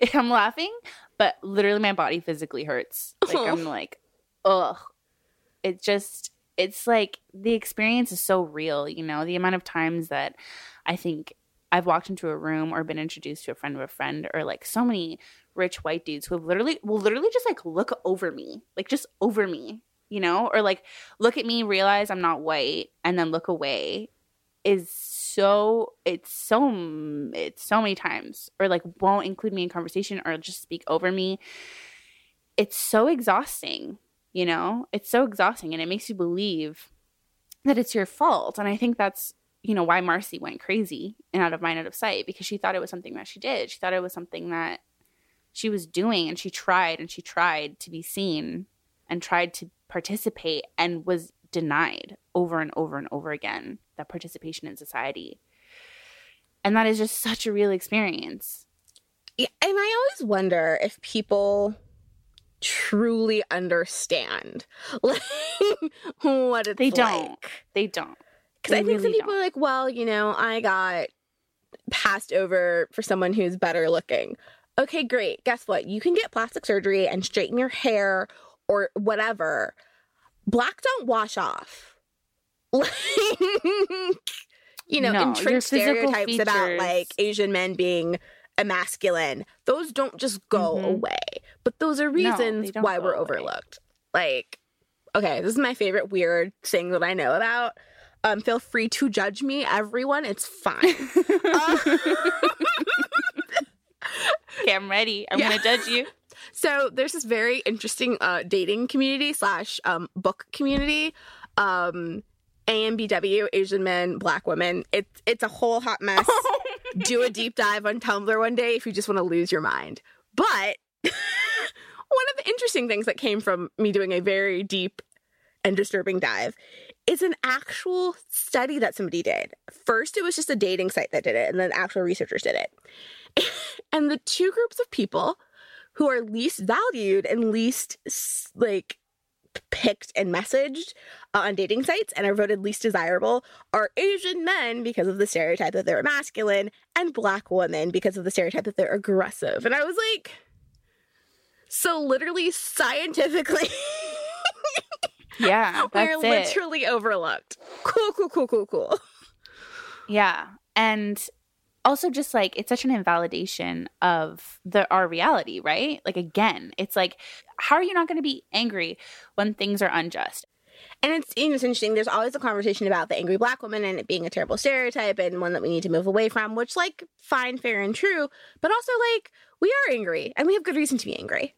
*laughs* I'm laughing, but literally my body physically hurts. Like I'm *laughs* like, ugh. It just it's like the experience is so real, you know, the amount of times that I think I've walked into a room or been introduced to a friend of a friend or like so many rich white dudes who have literally will literally just like look over me. Like just over me, you know? Or like look at me, realize I'm not white, and then look away is so it's so it's so many times or like won't include me in conversation or just speak over me it's so exhausting you know it's so exhausting and it makes you believe that it's your fault and i think that's you know, why Marcy went crazy and out of mind, out of sight because she thought it was something that she did. She thought it was something that she was doing and she tried and she tried to be seen and tried to participate and was denied over and over and over again that participation in society. And that is just such a real experience. Yeah, and I always wonder if people truly understand like *laughs* what it's They don't. like. They don't. Because I think some really people are like, well, you know, I got passed over for someone who's better looking. Okay, great. Guess what? You can get plastic surgery and straighten your hair or whatever. Black don't wash off. *laughs* Like, you know, No, entrenched stereotypes about like Asian men being emasculine. Those don't just go Mhm. away. But those are reasons don't why we're away. overlooked. Like, okay, this is my favorite weird thing that I know about. Um, feel free to judge me, everyone. It's fine. *laughs* Uh, *laughs* okay, I'm ready. I'm Yeah. gonna judge you. So there's this very interesting uh, dating community slash um, book community. Um, AMBW, Asian men, Black women. It's it's a whole hot mess. *laughs* Do a deep dive on Tumblr one day if you just want to lose your mind. But *laughs* one of the interesting things that came from me doing a very deep and disturbing dive is an actual study that somebody did. First, it was just a dating site that did it, and then actual researchers did it. *laughs* and the two groups of people who are least valued and least like picked and messaged uh, on dating sites and are voted least desirable are Asian men because of the stereotype that they're masculine and black women because of the stereotype that they're aggressive. And I was like, so literally scientifically, *laughs* Yeah, we're that's it. literally overlooked. Cool, cool, cool, cool, cool. Yeah. And also just like it's such an invalidation of the our reality, right? Like again, it's like how are you not going to be angry when things are unjust? And it's, you know, it's interesting. There's always a conversation about the angry black woman and it being a terrible stereotype and one that we need to move away from, which, like, fine, fair, and true. But also, like, we are angry and we have good reason to be angry.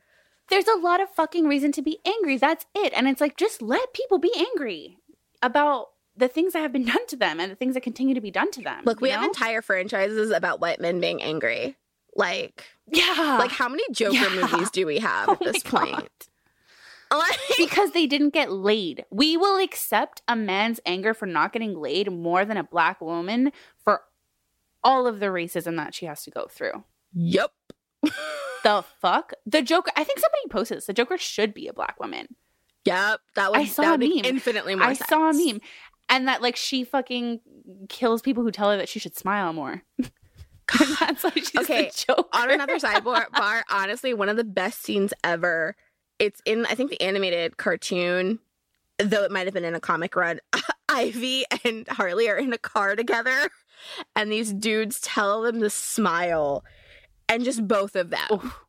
There's a lot of fucking reason to be angry. That's it. And it's like just let people be angry about the things that have been *laughs* done to them and the things that continue to be done to them. Look, we you have entire franchises about white men being angry. Like, yeah. like how many Joker Yeah. movies do we have *laughs* Oh at this point? Because they didn't get laid. We will accept a man's anger for not getting laid more than a black woman for all of the racism that she has to go through. yep. *laughs* The fuck? The Joker, I think somebody posted this. The Joker should be a black woman. Yep. That was. I saw a meme. infinitely more I sense. saw a meme. And that like she fucking kills people who tell her that she should smile more. *laughs* That's why she's Okay, on another sidebar bar honestly one of the best scenes ever it's in i think the animated cartoon though it might have been in a comic run *laughs* ivy and harley are in a car together and these dudes tell them to smile and just both of them Oof.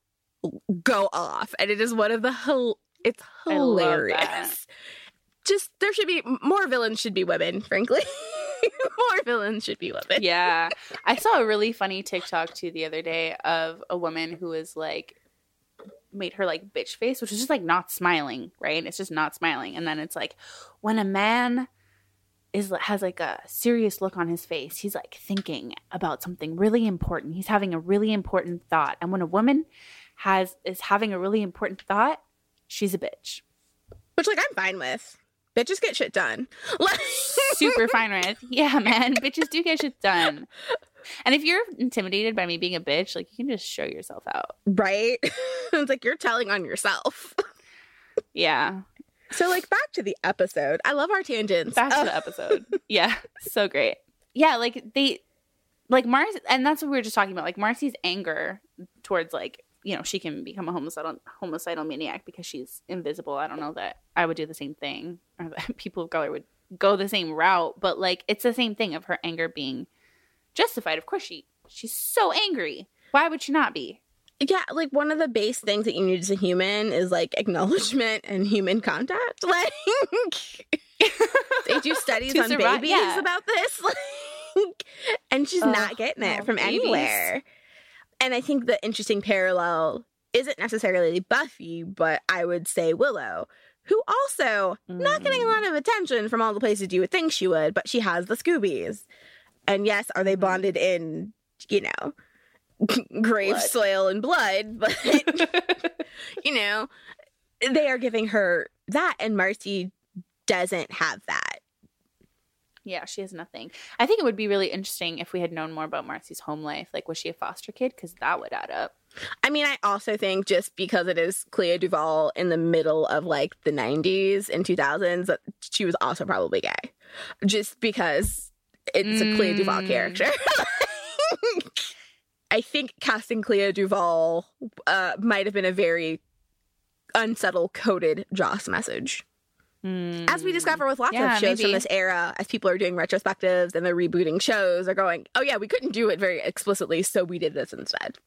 go off and it is one of the it's I love that. hilarious just there should be more villains should be women frankly *laughs* more villains should be women yeah. *laughs* I saw a really funny TikTok too the other day of a woman who was like made her like bitch face, which is just like not smiling, right? It's just not smiling. And then it's like when a man is has like a serious look on his face, he's like thinking about something really important. He's having a really important thought. And when a woman has is having a really important thought, she's a bitch. which like i'm fine with bitches get shit done *laughs* super fine with. Yeah, man. Bitches do get shit done. And if you're intimidated by me being a bitch, like you can just show yourself out. right? *laughs* it's like you're telling on yourself. *laughs* Yeah. So, like, back to the episode. I love our tangents. Back to Oh, the episode. Yeah. So great. Yeah, like they like Marcy and that's what we were just talking about. Like Marcy's anger towards like, you know, she can become a homicidal homicidal maniac because she's invisible. I don't know that I would do the same thing or that *laughs* people of color would go the same route, but like it's the same thing of her anger being justified. Of course she she's so angry. Why would she not be? yeah, like one of the base things that you need as a human is like acknowledgement and human contact. *laughs* Like, they do *laughs* studies on survive- babies yeah. about this, like, and she's not getting it from babies. anywhere. And I think the interesting parallel isn't necessarily Buffy, but I would say Willow, who also not getting a mm. lot of attention from all the places you would think she would, but she has the Scoobies. And yes, are they mm. bonded in, you know, *laughs* grave Blood. soil and blood, *laughs* but *laughs* you know, they are giving her that, and Marcy doesn't have that. Yeah, she has nothing. I think it would be really interesting if we had known more about Marcy's home life. Like, was she a foster kid? Because that would add up. I mean, I also think just because it is Clea DuVall in the middle of like the 90s and 2000s, she was also probably gay. Just because it's a Clea DuVall Mm. character. *laughs* I think casting Clea DuVall uh, might have been a very unsubtle coded Joss message. As we discover with lots Yeah, of shows from this era, as people are doing retrospectives and they're rebooting shows, they're going, "Oh yeah, we couldn't do it very explicitly, so we did this instead."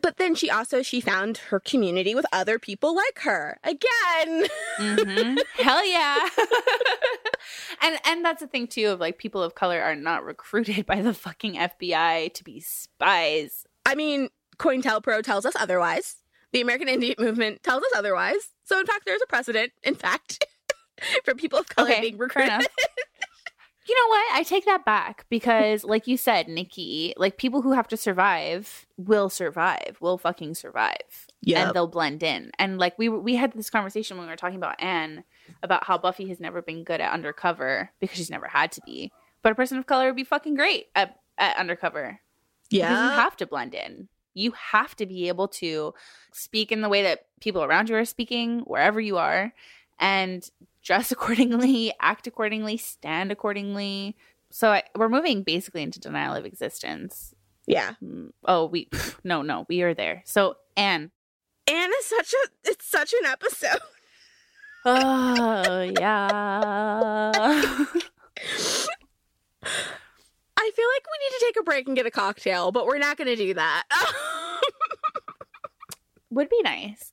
But then she also she found her community with other people like her again. Mhm. *laughs* Hell yeah. *laughs* and and that's the thing too of like people of color are not recruited *laughs* by the fucking FBI to be spies. I mean, COINTELPRO tells us otherwise. The American Indian Movement tells us otherwise. So in fact, there's a precedent. In fact, *laughs* for people of color Okay, being recruited. *laughs* You know what? I take that back because, like you said, Nikki, like people who have to survive will survive, will fucking survive, Yep. and they'll blend in. And like we we had this conversation when we were talking about Anne about how Buffy has never been good at undercover because she's never had to be, but a person of color would be fucking great at, at undercover because you have to blend in. You have to be able to speak in the way that people around you are speaking, wherever you are, and dress accordingly, *laughs* act accordingly, stand accordingly. So I, we're moving basically into denial of existence. Yeah. Mm, Oh, we *laughs* no, no, we are there. So Anne. Anne is such a it's such an episode. *laughs* Oh yeah. I feel like we need to take a break and get a cocktail, but we're not going to do that. Would be nice.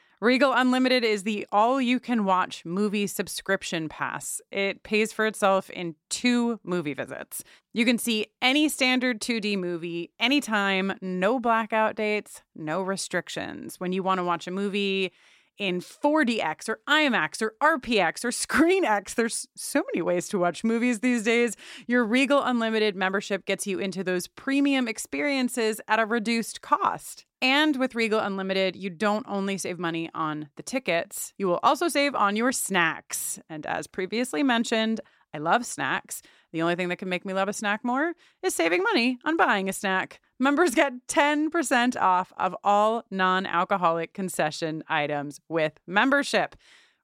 Regal Unlimited is the all you can watch movie subscription pass. It pays for itself in two movie visits. You can see any standard 2D movie anytime, no blackout dates, no restrictions. When you want to watch a movie, in 4DX or IMAX or RPX or ScreenX. There's so many ways to watch movies these days. Your Regal Unlimited membership gets you into those premium experiences at a reduced cost. And with Regal Unlimited, you don't only save money on the tickets, you will also save on your snacks. And as previously mentioned, I love snacks. The only thing that can make me love a snack more is saving money on buying a snack. Members get 10% off of all non alcoholic concession items with membership.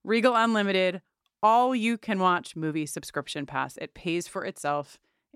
Regal Unlimited, all you can watch movie subscription pass. It pays for itself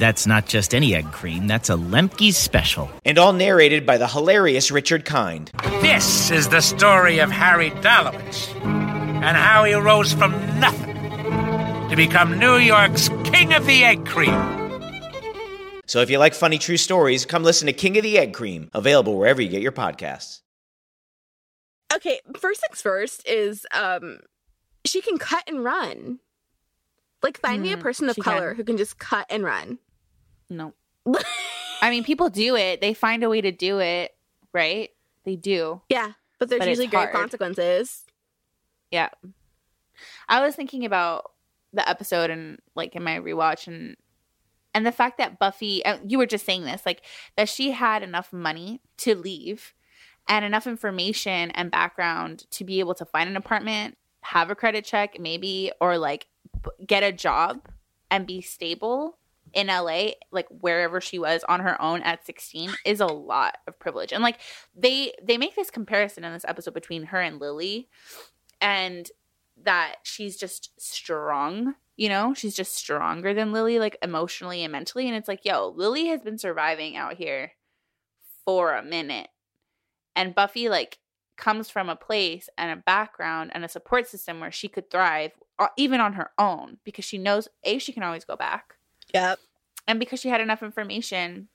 That's not just any egg cream, that's a Lemke's special. and all narrated by the hilarious Richard Kind. This is the story of Harry Dalowitz and how he rose from nothing to become New York's King of the Egg Cream. So if you like funny true stories, come listen to King of the Egg Cream, available wherever you get your podcasts. okay, first things first is um she can cut and run. Like find me a Mhm, person of color can. who can just cut and run. No. *laughs* I mean, people do it. They find a way to do it, right? They do. Yeah, but there's But usually great hard. consequences. Yeah. I was thinking about the episode and like in my rewatch and and the fact that Buffy uh, you were just saying this like that she had enough money to leave and enough information and background to be able to find an apartment, have a credit check maybe or like get a job and be stable in LA like wherever she was on her own at 16 is a lot of privilege. And like they they make this comparison in this episode between her and Lily and that she's just strong you know? She's just stronger than lily like emotionally and mentally. And it's like yo lily has been surviving out here for a minute. And buffy like comes from a place and a background and a support system where she could thrive uh, even on her own because she knows a she can always go back Yep. and because she had enough information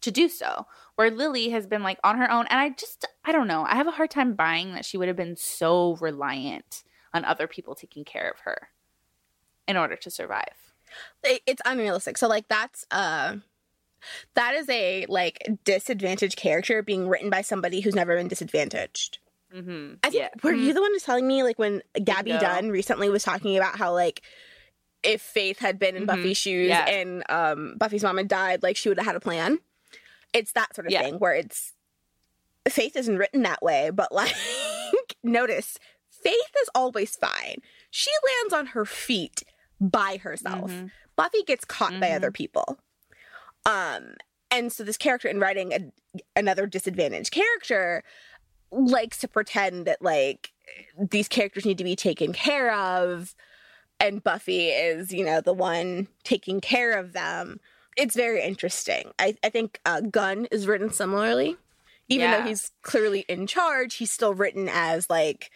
to do so where lily has been like on her own and i just i don't know i have a hard time buying that she would have been so reliant on other people taking care of her in order to survive it's unrealistic. So like that's uh that is a like disadvantaged character being written by somebody who's never been disadvantaged. mm-hmm. I think were you the one who's telling me like when Gabby Dunn recently was talking about how like if Faith had been in Mhm. Buffy's shoes Yeah. and um Buffy's mom had died, like she would have had a plan. It's that sort of Yeah. thing where it's Faith isn't written that way, but *laughs* like notice Faith is always fine. She lands on her feet by herself. Mhm. Buffy gets caught by Mhm. other people. Um and so this character in writing a, another disadvantaged character likes to pretend that like these characters need to be taken care of and Buffy is, you know, the one taking care of them. It's very interesting. I, I think uh, Gunn is written similarly. Even though he's clearly in charge, he's still written as like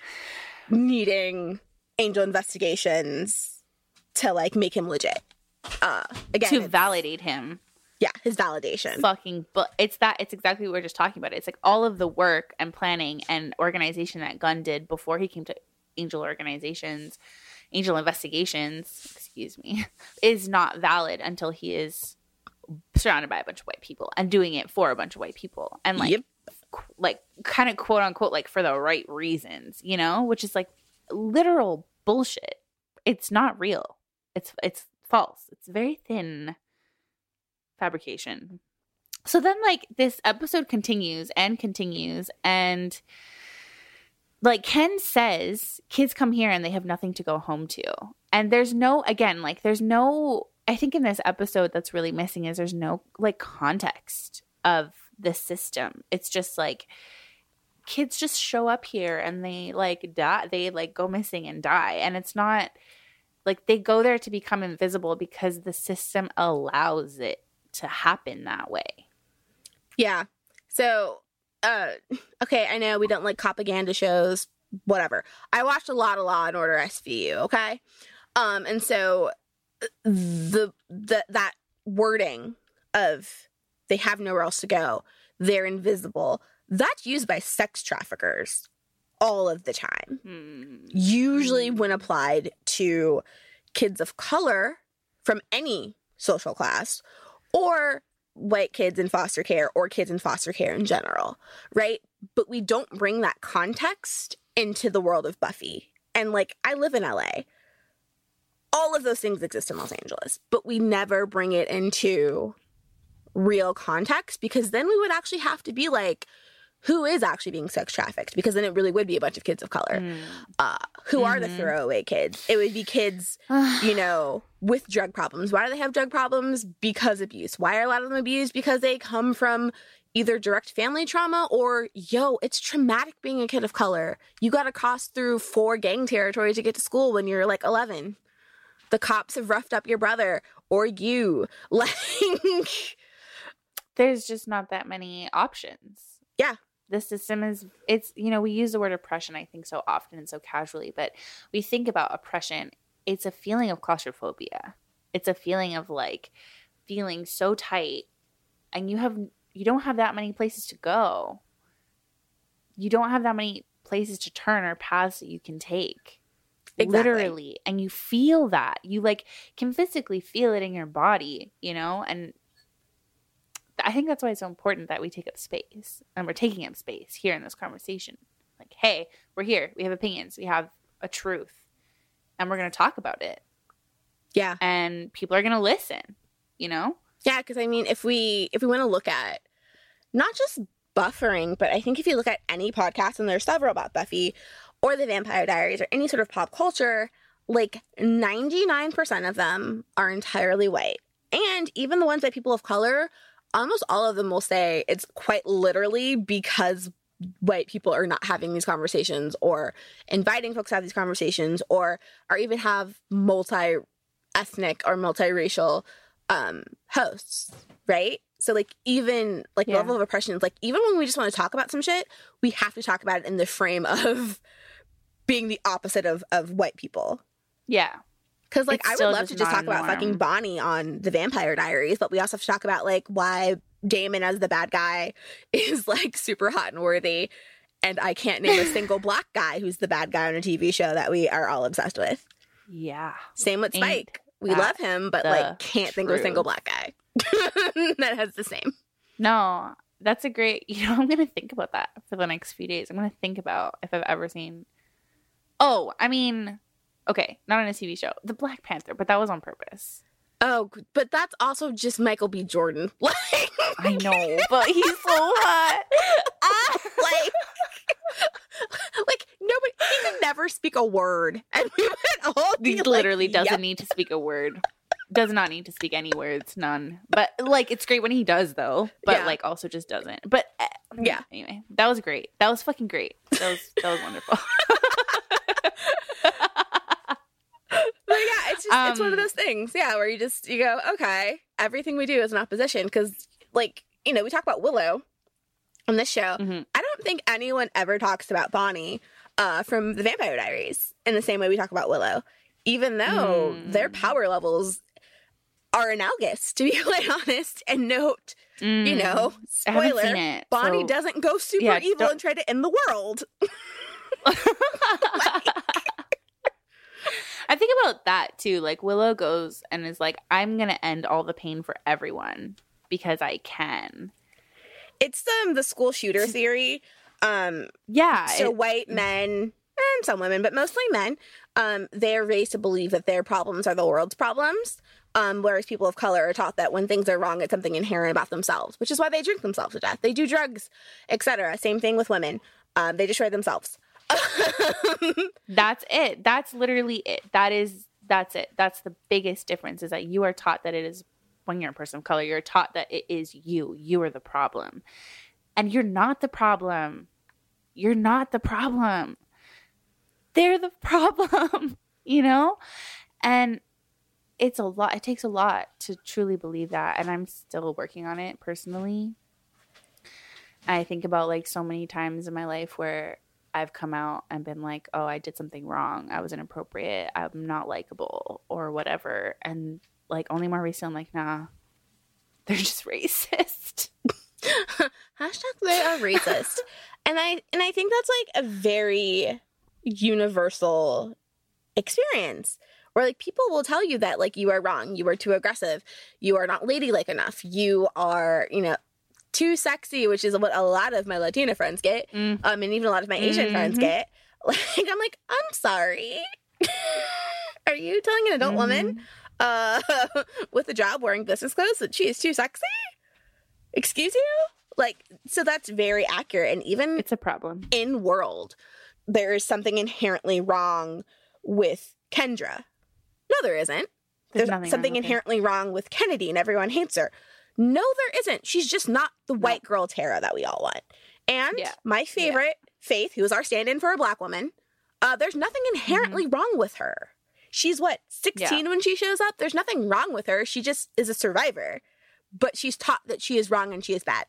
needing angel investigations to like make him legit. Uh again, to validate him yeah, his validation. fucking but it's that it's exactly what we're just talking about it's like all of the work and planning and organization that gunn did before he came to angel organizations angel investigations excuse me *laughs* is not valid until he is surrounded by a bunch of white people and doing it for a bunch of white people. And like Yep. qu- like kind of quote unquote like for the right reasons you know which is like literal bullshit. It's not real. It's it's false. It's very thin fabrication. So then like this episode continues and continues and like Ken says kids come here and they have nothing to go home to. And there's no again like there's no I think in this episode that's really missing is there's no like context of the system. It's just like kids just show up here and they like die they like go missing and die and it's not like they go there to become invisible because the system allows it to happen that way. Yeah. So, uh, *laughs* okay, I know we don't like propaganda shows, whatever. I watched a lot of Law and Order SVU, okay? Um, and so the the that wording of they have nowhere else to go, they're invisible, that's used by sex traffickers all of the time. Hmm. Usually when applied to kids of color from any social class or white kids in foster care or kids in foster care in general, right? But we don't bring that context into the world of Buffy. And like, I live in LA. All of those things exist in Los Angeles, but we never bring it into real context because then we would actually have to be like, who is actually being sex trafficked? Because then it really would be a bunch of kids of color. Uh, who are the Mhm. throwaway kids? It would be kids *sighs* you know, with drug problems. Why do they have drug problems? Because abuse. Why are a lot of them abused? Because they come from either direct family trauma or, yo, it's traumatic being a kid of color. You got to cross through four gang territory to get to school when you're like 11. The cops have roughed up your brother or you. *laughs* Like, There's just not that many options. Yeah. The system is it's you know, we use the word oppression I think so often and so casually, but we think about oppression, it's a feeling of claustrophobia. It's a feeling of like feeling so tight and you have you don't have that many places to go. You don't have that many places to turn or paths that you can take. Exactly. literally and you feel that you like can physically feel it in your body you know and i think that's why it's so important that we take up space and we're taking up space here in this conversation. Like hey we're here. We have opinions. We have a truth. And we're going to talk about it. Yeah. and people are going to listen you know? Yeah, because I mean, if we if we want to look at not just buffering, but I think if you look at any podcast, and there's several about Buffy or the Vampire Diaries or any sort of pop culture, like 99% of them are entirely white. And even the ones by people of color, almost all of them will say it's quite literally because white people are not having these conversations or inviting folks to have these conversations or or even have multi ethnic or multiracial um hosts right? So like even like Yeah. level of oppression is like even when we just want to talk about some shit we have to talk about it in the frame of *laughs* being the opposite of of white people. Yeah because like i would love to just talk about fucking bonnie on the vampire diaries but we also have to talk about like why damon as the bad guy *laughs* is like super hot and worthy and i can't name a single *laughs* black guy who's the bad guy on a tv show that we are all obsessed with yeah same with Ain't spike we love him but like can't think of a single black guy *laughs* that has the same No, that's a great. You know, I'm gonna think about that for the next few days. I'm gonna think about if I've ever seen. Oh, I mean, okay, not on a TV show, The Black Panther, but that was on purpose. Oh, but that's also just Michael B. Jordan. *laughs* Like, I know, but he's so hot. *laughs* like, like nobody. He could never speak a word, *laughs* and we would all be He like, literally doesn't "Yep." need to speak a word. Does not need to speak any words, none. But like, it's great when he does, though. But Yeah. like, also just doesn't. But uh, Yeah. Anyway, that was great. That was fucking great. That was that was wonderful. Yeah, it's just it's one of Um, those things. Yeah, where you just you go, okay, everything we do is an opposition because, like, you know, we talk about Willow on this show. Mhm. I don't think anyone ever talks about Bonnie uh, from the Vampire Diaries in the same way we talk about Willow, even though their Mm. power levels are analogous. To be *laughs* quite honest, and note, you know, Mm. Spoiler: it, Bonnie so- doesn't go super Yeah, evil don't- and try to end the world. *laughs* *laughs* I think about that too. Like Willow goes and is like, I'm gonna end all the pain for everyone because I can. It's um the school shooter theory. Um, Yeah. so it- white men and some women, but mostly men, um, they're raised to believe that their problems are the world's problems. Um, whereas people of color are taught that when things are wrong, it's something inherent about themselves, which is why they drink themselves to death. They do drugs, etc. Same thing with women. Um, they destroy themselves. *laughs* that's it. That's literally it. That is that's it. That's the biggest difference is that you are taught that it is when you're a person of color, you're taught that it is you. You are the problem. And you're not the problem. You're not the problem. They're the problem, *laughs* you know? And it's a lot. It takes a lot to truly believe that. And I'm still working on it personally. I think about like so many times in my life where I've come out and been like, oh, I did something wrong. I was inappropriate. I'm not likable or whatever. And like only more recently, I'm like, nah, *laughs* they're just racist. *laughs* Hashtag they are racist. and I and I think that's like a very universal experience where like people will tell you that like you are wrong, you are too aggressive, you are not ladylike enough, you are, you know, too sexy, which is what a lot of my Latina friends get. Mm. Um and even a lot of my Asian friends Mhm. get. *laughs* Like I'm like, I'm sorry. *laughs* are you telling an adult woman uh *laughs* with a job wearing business clothes that she is too sexy? Excuse you? Like, so that's very accurate. And even It's a problem. in world, there is something inherently wrong with Kendra. No, there isn't. There's, nothing something her. inherently wrong with Kennedy and everyone hates her. No, there isn't. She's just not the white girl Tara that we all want. And Yeah. my favorite, Faith, who is our stand in for a black woman, uh, there's nothing inherently wrong with her. She's what, 16 when she shows up? There's nothing wrong with her. She just is a survivor. But she's taught that she is wrong and she is bad.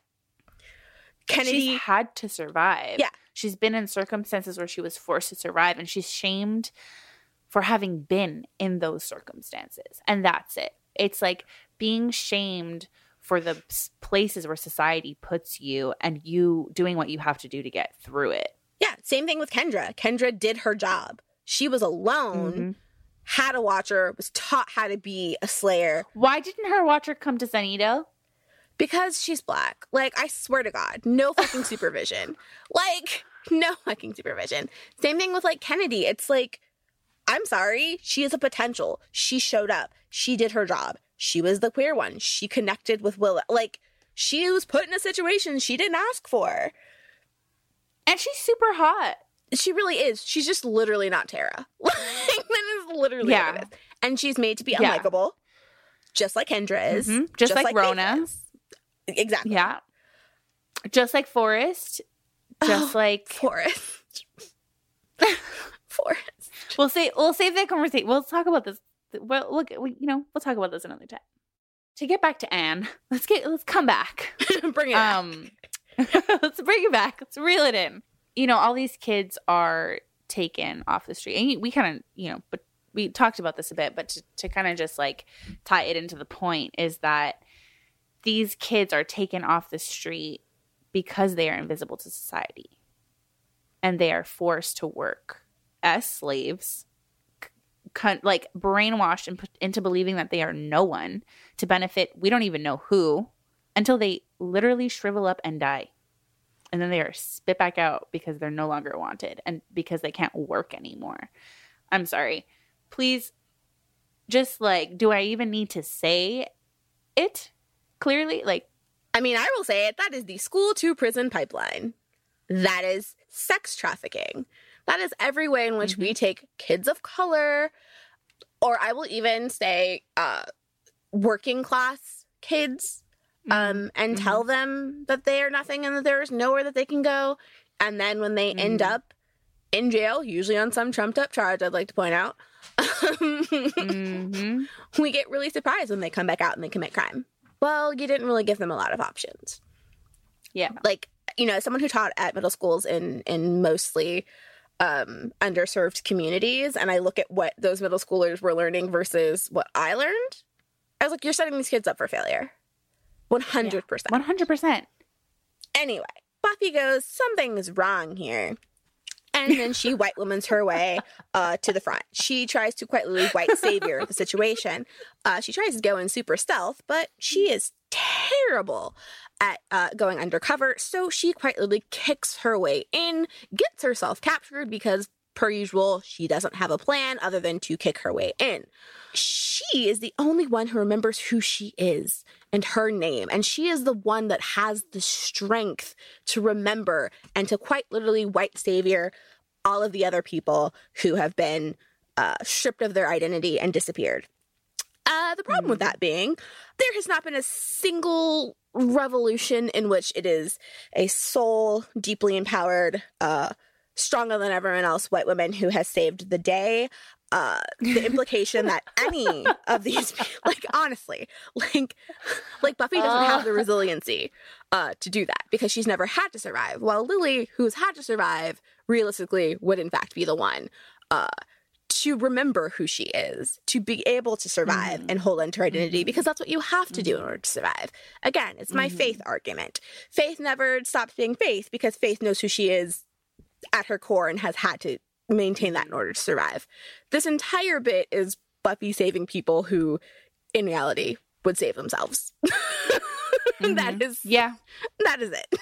Kennedy. She's had to survive. Yeah. She's been in circumstances where she was forced to survive and she's shamed for having been in those circumstances. And that's it. It's like being shamed for the places where society puts you and you doing what you have to do to get through it. Yeah, same thing with Kendra. Kendra did her job. She was alone, Mm-hmm. had a watcher, was taught how to be a slayer Why didn't her watcher come to Sunnydale? because she's black. Like, I swear to God, no fucking *laughs* supervision. like, no fucking supervision. Same thing with like Kennedy. It's like, I'm sorry, she is a potential. She showed up. She did her job. She was the queer one. She connected with Willow. Like, she was put in a situation she didn't ask for. And she's super hot. She really is. She's just literally not Tara. *laughs* Like, that is literally Yeah. what it is. And she's made to be Yeah. unlikable, just like Kendra is. Mhm. Just like Rona. Exactly. Yeah. Just like Forrest. *sighs* Just Oh, like Forrest. *laughs* Forrest. we'll say we'll save that conversation. We'll talk about this. Well, look, we, you know, we'll talk about this another time. To get back to Anne, *laughs* let's get let's come back. *laughs* Bring it. Um, *laughs* let's bring it back. Let's reel it in. You know, all these kids are taken off the street, and we kind of, you know, but we talked about this a bit. But to, to kind of just like tie it into the point is that these kids are taken off the street because they are invisible to society, and they are forced to work as slaves like brainwashed and put into believing that they are no one to benefit we don't even know who until they literally shrivel up and die and then they are spit back out because they're no longer wanted and because they can't work anymore i'm sorry please just like do i even need to say it clearly like I mean, I will say it. That is the school to prison pipeline. That is sex trafficking. That is every way in which we take kids of color, or I will even say uh, working class kids, um, and tell them that they are nothing and that there is nowhere that they can go. And then when they end up in jail, usually on some trumped up charge, I'd like to point out, mhm. *laughs* we get really surprised when they come back out and they commit crime. Well, you didn't really give them a lot of options. yeah Like, you know, someone who taught at middle schools in in mostly um underserved communities and I look at what those middle schoolers were learning versus what I learned, I was like, you're setting these kids up for failure. 100%. 100% Anyway, Buffy goes, something's wrong here. And then she *laughs* white womans her way uh, to the front. She tries to quite literally white savior the situation. Uh, she tries to go in super stealth, but she is terrible at uh, going undercover. So she quite literally kicks her way in, gets herself captured because, per usual, she doesn't have a plan other than to kick her way in. She is the only one who remembers who she is and her name. And she is the one that has the strength to remember and to quite literally white savior all of the other people who have been uh, stripped of their identity and disappeared. Uh, the problem with that being, there has not been a single revolution in which it is a soul, deeply empowered, uh, stronger than everyone else white woman who has saved the day. Uh, the implication that *laughs* any of these, like honestly, like, like Buffy doesn't have the resiliency uh, to do that because she's never had to survive. While Lily, who's had to survive, realistically would in fact be the one uh, to remember who she is, to be able to survive mm-hmm. and hold on to her identity, mm-hmm. because that's what you have to do in mm-hmm. order to survive. Again, it's my faith argument. Faith never stops being faith because faith knows who she is at her core and has had to maintain that in order to survive. This entire bit is Buffy saving people who, in reality, would save themselves. *laughs* that is yeah that is it.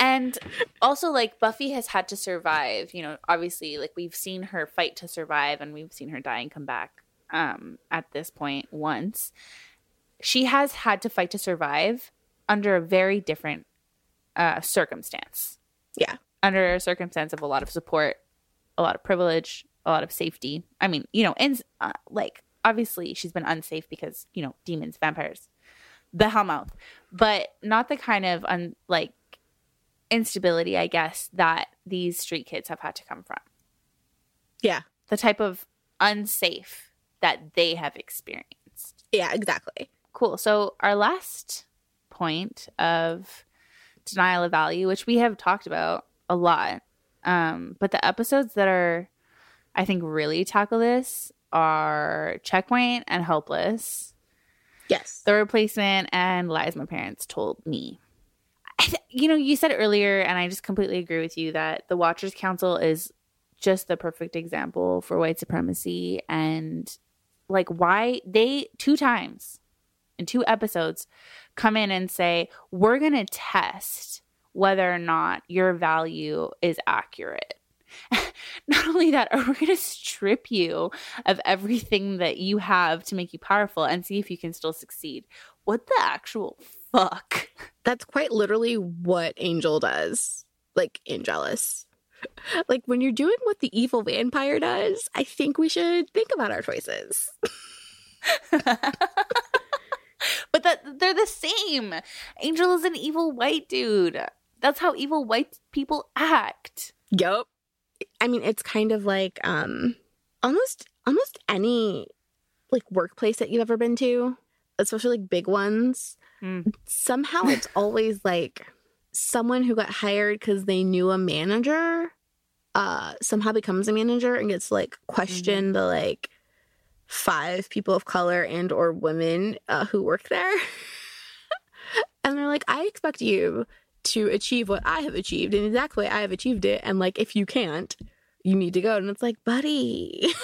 And also, like, Buffy has had to survive. You know, obviously, like, we've seen her fight to survive and we've seen her die and come back um, at this point once. She has had to fight to survive under a very different uh, circumstance. Yeah. Under a circumstance of a lot of support, a lot of privilege, a lot of safety. I mean, you know, and uh, like, obviously, she's been unsafe because, you know, demons, vampires, the Hellmouth, but not the kind of, un- like, instability, I guess, that these street kids have had to come from. Yeah. The type of unsafe that they have experienced. Yeah, exactly. Cool. So, our last point of denial of value, which we have talked about a lot, um, but the episodes that are, I think, really tackle this are Checkpoint and Helpless. Yes. The Replacement and Lies My Parents Told Me. You know, you said earlier, and I just completely agree with you that the Watchers Council is just the perfect example for white supremacy and like why they two times in two episodes come in and say, We're going to test whether or not your value is accurate. *laughs* Not only that, *laughs* are we going to strip you of everything that you have to make you powerful and see if you can still succeed? What the actual fuck? *laughs* That's quite literally what Angel does. Like Angelus. *laughs* Like when you're doing what the evil vampire does, I think we should think about our choices. *laughs* but that they're the same. Angel is an evil white dude. That's how evil white people act. Yep. I mean, it's kind of like um almost almost any like workplace that you've ever been to, especially like big ones. Mm. Somehow it's *laughs* always like someone who got hired because they knew a manager uh somehow becomes a manager and gets like question mm-hmm. the like five people of color and or women uh, who work there. *laughs* And they're like i expect you to achieve what i have achieved in the exact way i have achieved it. And like if you can't you need to go. And it's like buddy.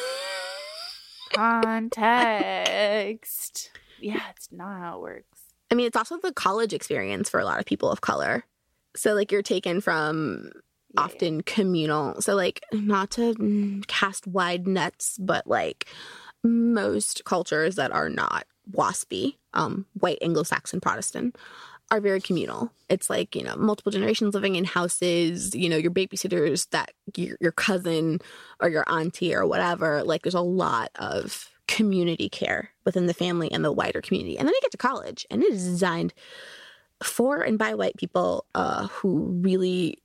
*laughs* Context. Yeah it's not how it works i mean it's also the college experience for a lot of people of color so like you're taken from yeah, often yeah. communal so like not to cast wide nets but like most cultures that are not waspy, um, white Anglo-Saxon Protestant, are very communal. It's like, you know, multiple generations living in houses, you know, your babysitters, that your, your cousin or your auntie or whatever. Like there's a lot of community care within the family and the wider community. And then I get to college and it is designed for and by white people uh, who really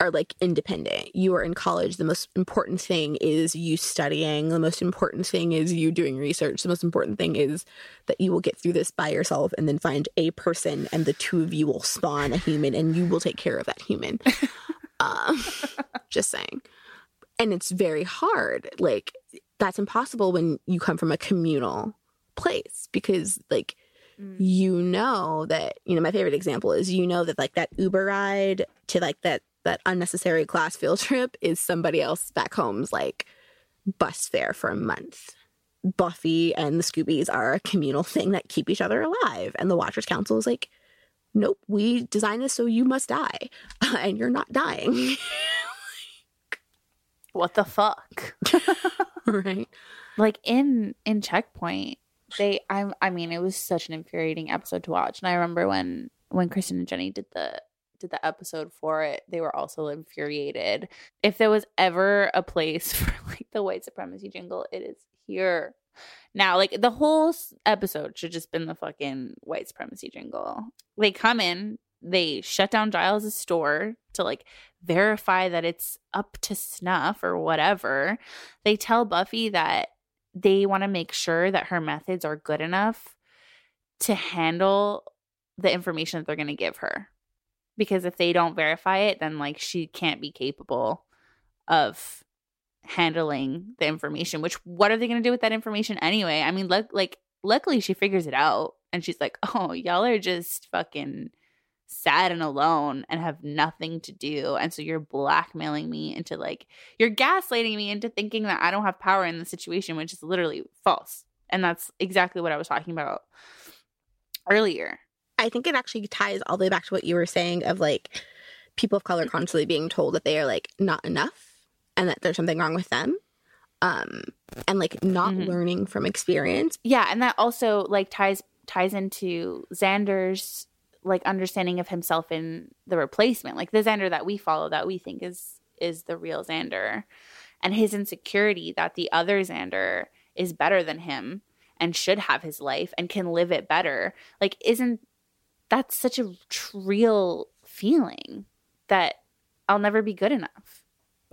are like independent. You are in college. The most important thing is you studying. The most important thing is you doing research. The most important thing is that you will get through this by yourself and then find a person and the two of you will spawn a human and you will take care of that human. *laughs* um, just saying. And it's very hard. Like that's impossible when you come from a communal place because like mm. you know that you know my favorite example is you know that like that uber ride to like that that unnecessary class field *laughs* trip is somebody else back home's like bus fare for a month. Buffy and the Scoobies are a communal thing that keep each other alive. And the Watchers Council is like, nope, we designed this so you must die. *laughs* and you're not dying. *laughs* what the fuck? *laughs* right. Like in in Checkpoint, they I I mean, it was such an infuriating episode to watch. And I remember when when Kristin and Jenny did the did the episode for it, they were also infuriated. If there was ever a place *laughs* for like the white supremacy jingle, it is here. Now, like the whole episode should just been the fucking white supremacy jingle. They come in, they shut down Giles' store to like verify that it's up to snuff or whatever. They tell Buffy that they want to make sure that her methods are good enough to handle the information that they're going to give her because if they don't verify it then like she can't be capable of handling the information which what are they going to do with that information anyway i mean look like luckily she figures it out and she's like oh y'all are just fucking sad and alone and have nothing to do and so you're blackmailing me into like you're gaslighting me into thinking that i don't have power in the situation which is literally false and that's exactly what i was talking about earlier I think it actually ties all the way back to what you were saying of like people of color constantly being told that they are like not enough and that there's something wrong with them. Um and like not mm-hmm. learning from experience. Yeah, and that also like ties ties into Xander's like understanding of himself in the replacement. Like the Xander that we follow that we think is is the real Xander and his insecurity that the other Xander is better than him and should have his life and can live it better. Like isn't that's such a real feeling that I'll never be good enough.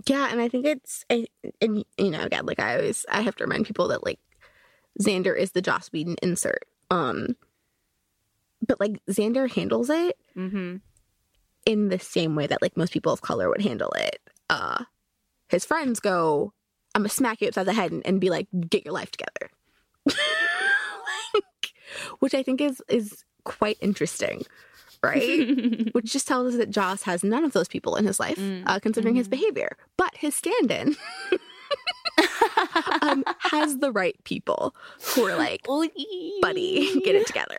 Yeah, and I think it's and, and you know again like I always I have to remind people that like Xander is the Joss Whedon insert. Um but like Xander handles it mm-hmm. in the same way that like most people of color would handle it. Uh his friends go, I'm gonna smack you upside the head and, and be like, get your life together. *laughs* like, which I think is is quite interesting right? *laughs* Which just tells us that Joss has none of those people in his life, uh, considering his behavior. But his stand in *laughs* um, has the right people who are like, buddy, get it together.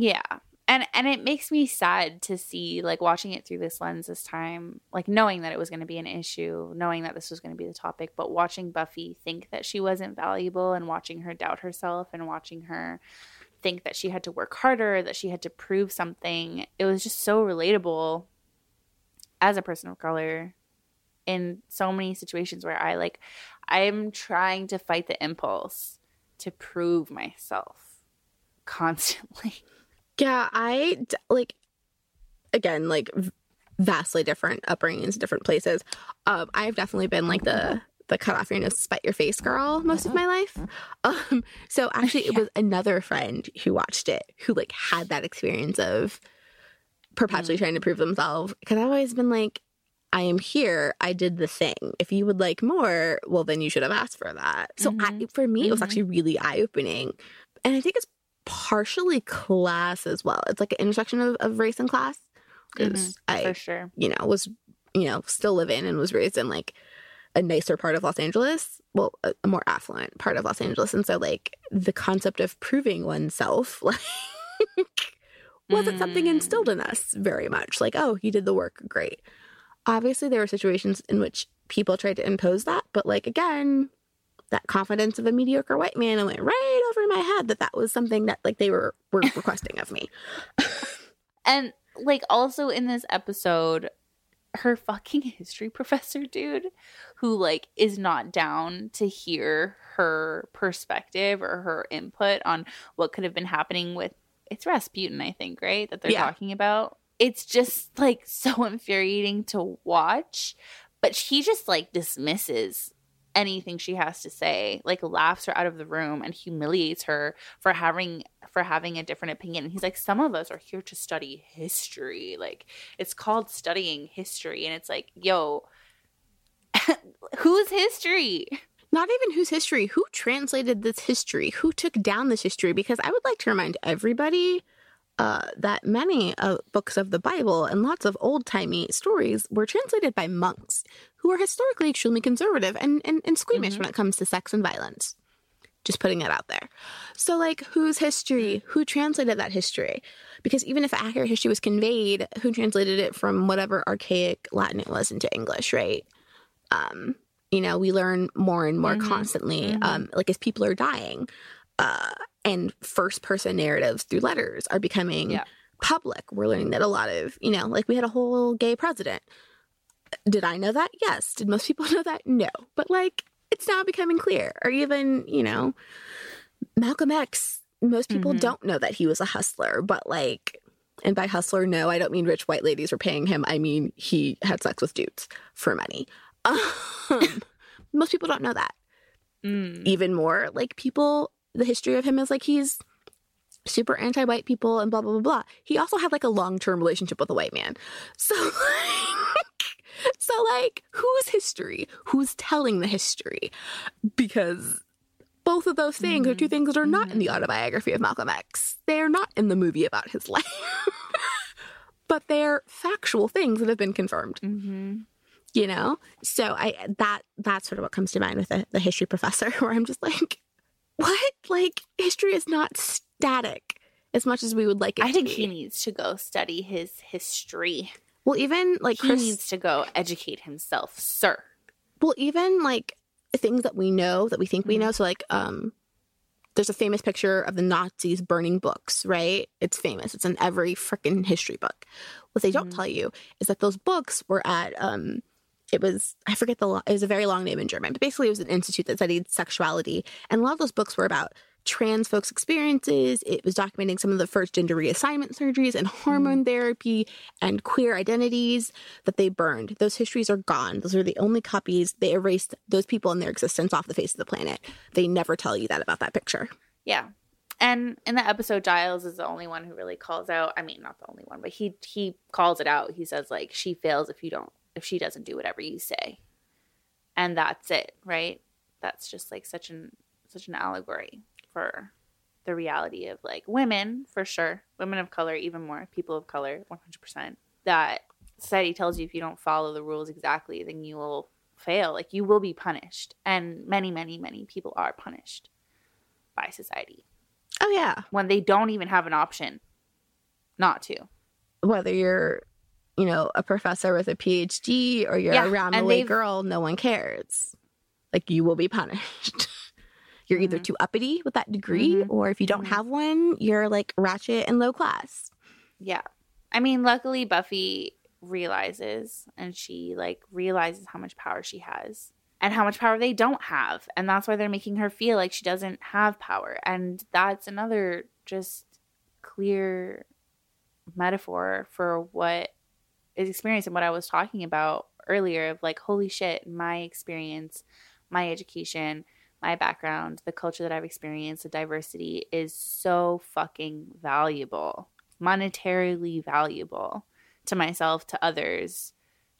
Yeah. And and it makes me sad to see like watching it through this lens this time, like knowing that it was going to be an issue, knowing that this was going to be the topic, but watching Buffy think that she wasn't valuable and watching her doubt herself and watching her think that she had to work harder, that she had to prove something. It was just so relatable as a person of color in so many situations where I like I'm trying to fight the impulse to prove myself *laughs* constantly. Yeah, I like again like vastly different upbringings, different places. Um, I've definitely been like the the cut off your nose, spite your face girl most of my life. Um, so actually, it was another friend who watched it who like had that experience of perpetually trying to prove themselves. Because I've always been like, I am here. I did the thing. If you would like more, well, then you should have asked for that. So I, for me, it was actually really eye opening, and I think it's partially class as well. It's like an intersection of, of race and class because mm-hmm, I, for sure. you know, was you know still live in and was raised in like a nicer part of Los Angeles, well, a, a more affluent part of Los Angeles, and so like the concept of proving oneself, *laughs* like. wasn't something instilled mm. in us very much. Like, oh, you did the work, great. Obviously, there were situations in which people tried to impose that, but like again, that confidence of a mediocre white man, and went right over my head that that was something that like they were were *laughs* requesting of me. And like also in this episode, her fucking *laughs* history professor dude who like is not down to hear her perspective or her input on what could have been happening with it's Rasputin, I think, right? That they're Yeah. talking about. It's just like so *laughs* infuriating to watch, but she just like dismisses anything she has to say, like laughs her out of the room and humiliates her for having for having a different opinion. And he's like, some of us are here to study history. Like it's called studying history. And it's like, yo, *laughs* whose history? Not even whose history, who translated this history, who took down this history, because I would like to remind everybody uh, that many uh, books of the Bible and lots of old timey stories were translated by monks who are historically extremely conservative and, and, and squeamish when it comes to sex and violence. Just putting it out there. So, like, whose history? Who translated that history? Because even if accurate history was conveyed, who translated it from whatever archaic Latin it was into English, right? Um, you know, we learn more and more constantly. Um, like as people are dying, uh, and first person narratives through letters are becoming Yeah. public. We're learning that a lot of, you know, like we had a whole gay president. Did I know that? Yes. Did most people *laughs* know that? No. But like it's now becoming clear. Or even, you know, Malcolm X, most people don't know that he was a hustler, but like and by hustler, no, I don't mean rich white ladies were paying him. I mean he had sex with dudes for money. *laughs* Um, most people don't know that. Even more, like people, the history of him is like he's super anti-white people and blah blah blah blah. He also had like a long-term relationship with a white man. So *laughs* like, whose history? Who's telling the history? Because both of those things are two things that are not in the autobiography of Malcolm X. They are not in the movie about his *laughs* life. but they're factual things that have been confirmed Mm-hmm. you know so i that that's sort of what comes to mind with the, the history professor *laughs* where i'm just like what like history is not static as much as we would like it I think be. he needs to go study his history. Well even like He Chris, needs to go educate himself, sir. well even like things that we know that we think we know so like um there's a famous picture of the Nazis burning books, right? It's famous. It's in every freaking history book. What they don't tell you is that those books were at um it was I forget the it was a very long name in German, but basically it was an institute that studied sexuality, and a lot of those books were about trans folks' experiences. It was documenting some of the first gender reassignment surgeries and hmm. hormone therapy and queer identities that they burned. Those histories are gone. Those are the only copies. They erased those people and their existence off the face of the planet. They never tell you that about that picture. Yeah. And in the episode, Giles is the only one who really calls out. I mean, not the only one, but he he calls it out. He says like she fails if you don't if she doesn't do whatever you say, and that's it, right? That's just like such an such an allegory for the reality of like women, for sure, women of color, even more, people of color, 100%, that society tells you if you don't follow the rules exactly, then you will fail. Like you will be punished. And many, many, many people are punished by society Oh yeah. when they don't even have an option not to. Whether you're, you know, a professor with a PhD or you're Yeah, a round the and way they've- girl, no one cares. Like you will be punished. *laughs* you're either Mhm. too uppity with that degree, Mhm. or if you don't Mhm. have one, you're like ratchet and low class. Yeah. I mean, luckily Buffy realizes and she like realizes how much power she has and how much power they don't have. And that's why they're making her feel like she doesn't have power. And that's another just clear metaphor for what is experienced and what I was talking about earlier of like, holy shit, my experience, my education, my background, the culture that I've experienced, the diversity is so fucking valuable, monetarily valuable to myself, to others,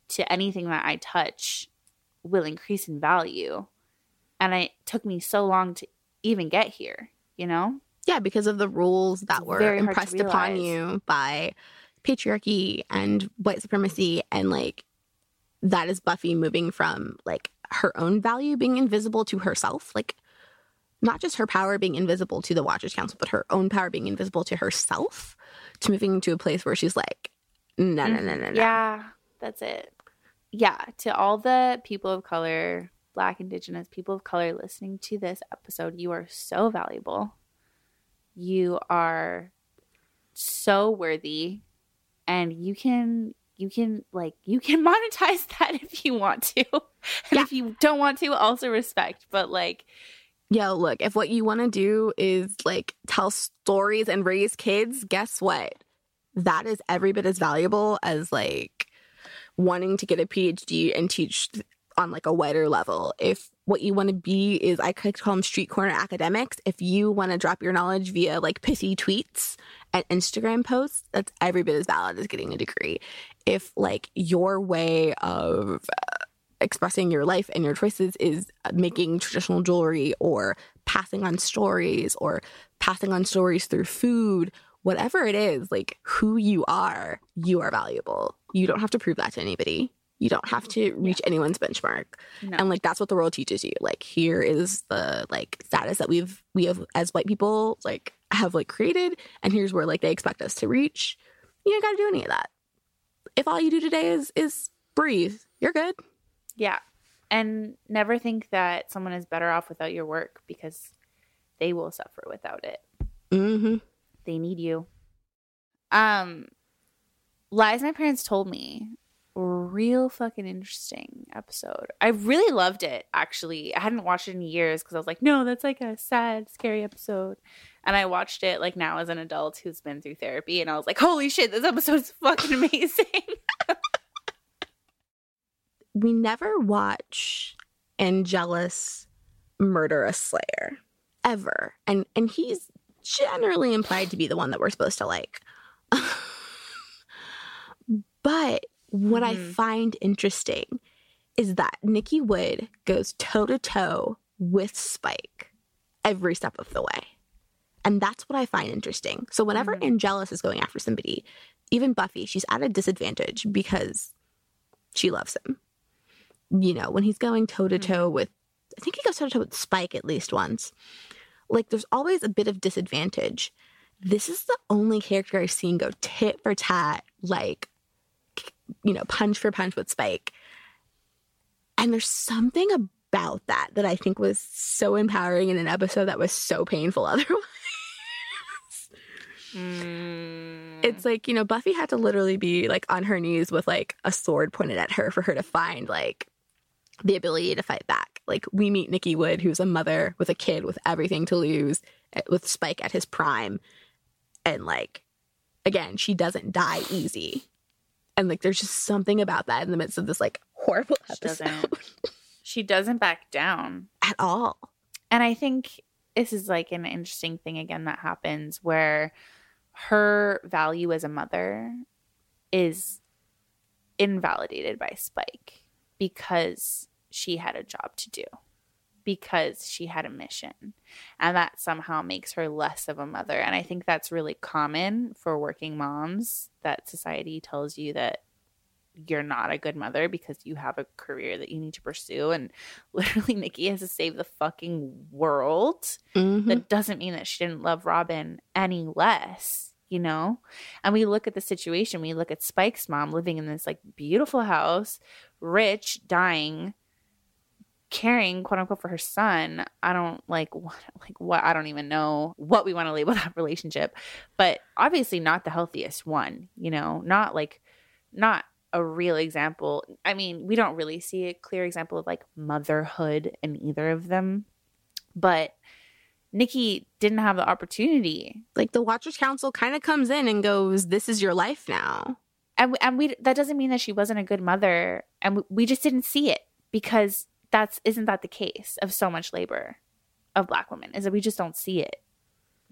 to anything that I touch will increase in value. And it took me so long to even get here, you know? Yeah, because of the rules that It's were very impressed upon you by patriarchy and white supremacy and like that is Buffy moving from like her own value being invisible to herself, like not just her power being invisible to the Watchers Council, but her own power being invisible to herself, to moving to a place where she's like, no, no, no, no, no. Yeah, that's it. Yeah, to all the people of color, black, indigenous people of color listening to this episode, you are so valuable. You are so worthy and you can you can like you can *laughs* monetize that if you want to. *laughs* And Yeah. if you don't want to, also respect, but like Yo, look, if what you want to do is like tell stories and raise kids, guess what? That is every bit as valuable as like wanting to get a PhD and teach on like a wider level. If what you want to be is, I could call them street corner academics. If you want to drop your knowledge via like pithy tweets and Instagram posts, that's every bit as valid as getting a degree. If like your way of uh, expressing your life and your choices is uh, making traditional jewelry or passing on stories or passing on stories through food, whatever it is, like who you are, you are valuable. You don't have to prove that to anybody. You don't have to reach anyone's benchmark. no. And like that's what the world teaches you. Like here is the like status that we've we have as white people like have like created and here's where like they expect us to reach. You don't gotta do any of that. If all you do today is is breathe, you're good. Yeah. And never think that someone is better off without your work because they will suffer without it. Mm-hmm. They need you. Um lies my parents told me real fucking interesting episode. I really loved it actually. I hadn't watched it in years because I was like, no, that's like a sad, scary episode. And I watched it like now as an adult who's been through therapy and I was like, holy shit, this episode's *laughs* fucking amazing. *laughs* we never watch Angelus murder a slayer ever. And and he's generally implied to be the one that we're supposed to like. *laughs* but what I Mhm. find interesting is that Nikki Wood goes toe to toe with Spike every step of the way. And that's what I find interesting. So whenever Mhm. Angelus is going after somebody, even Buffy, she's at a disadvantage because she loves him. You know, when he's going toe to toe with, I think he goes toe to toe with Spike at least once. Like, there's always a bit of disadvantage. This is the only character I've seen go tit for tat, like, you know, punch for punch with Spike. And there's something about that that I think was so empowering in an episode that was so painful *laughs* otherwise. Mm. It's like, you know, Buffy had to literally be like on her knees with like a sword pointed at her for her to find like the ability to fight back. Like we meet Nikki Wood, who's a mother with a kid with everything to lose, eh, with Spike at his prime. And like, again, she doesn't die easy. And like, there's just something about that in the midst of this like horrible She episode doesn't. *laughs* she doesn't back down. at all. And I think this is like an interesting thing again that happens where her value as a mother is invalidated by Spike because she had a job to do. Because she had a mission. And that somehow makes her less of a mother. And I think that's really common for working moms that society tells you that you're not a good mother because you have a career that you need to pursue. And *laughs* literally, Nikki has to save the fucking world. Mhm. That doesn't mean that she didn't love Robin any less, you know? And we look at the situation, we look at Spike's mom living in this like beautiful house, rich, dying, caring quote unquote for her son. I don't like what like what I don't even know what we want to label *laughs* that relationship, but obviously not the healthiest one, you know, not like not a real example. I mean, we don't really see a clear example of like motherhood in either of them, but Nikki didn't have the opportunity. Like the Watchers Council kind of comes in and goes, "This is your life now." And we, and we that doesn't mean that she wasn't a good mother and we, we just didn't see it because that's isn't that the case of so much labor of black women is that we just don't see it.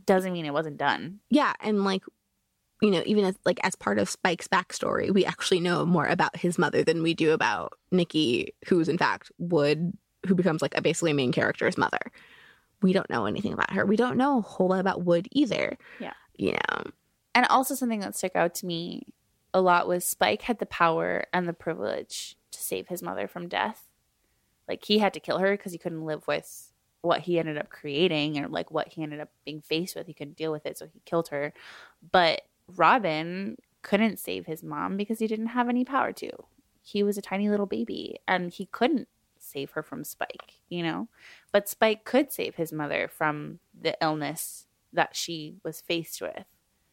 Doesn't mean it wasn't done. Yeah, and like you know, even as like as part of Spike's backstory, we actually know more about his mother than we do about Nikki, who's in fact Wood, who becomes like a basically main character's mother. We don't know anything about her. We don't know a whole lot about Wood either. Yeah. You know. And also something that stuck out to me a lot was Spike had the power and the privilege to save his mother from death. Like he had to kill her because he couldn't live with what he ended up creating or like what he ended up being faced with. He couldn't deal with it, so he killed her. But Robin couldn't save his mom because he didn't have any power to. He was a tiny little baby and he couldn't save her from Spike, you know? But Spike could save his mother from the illness that she was faced with.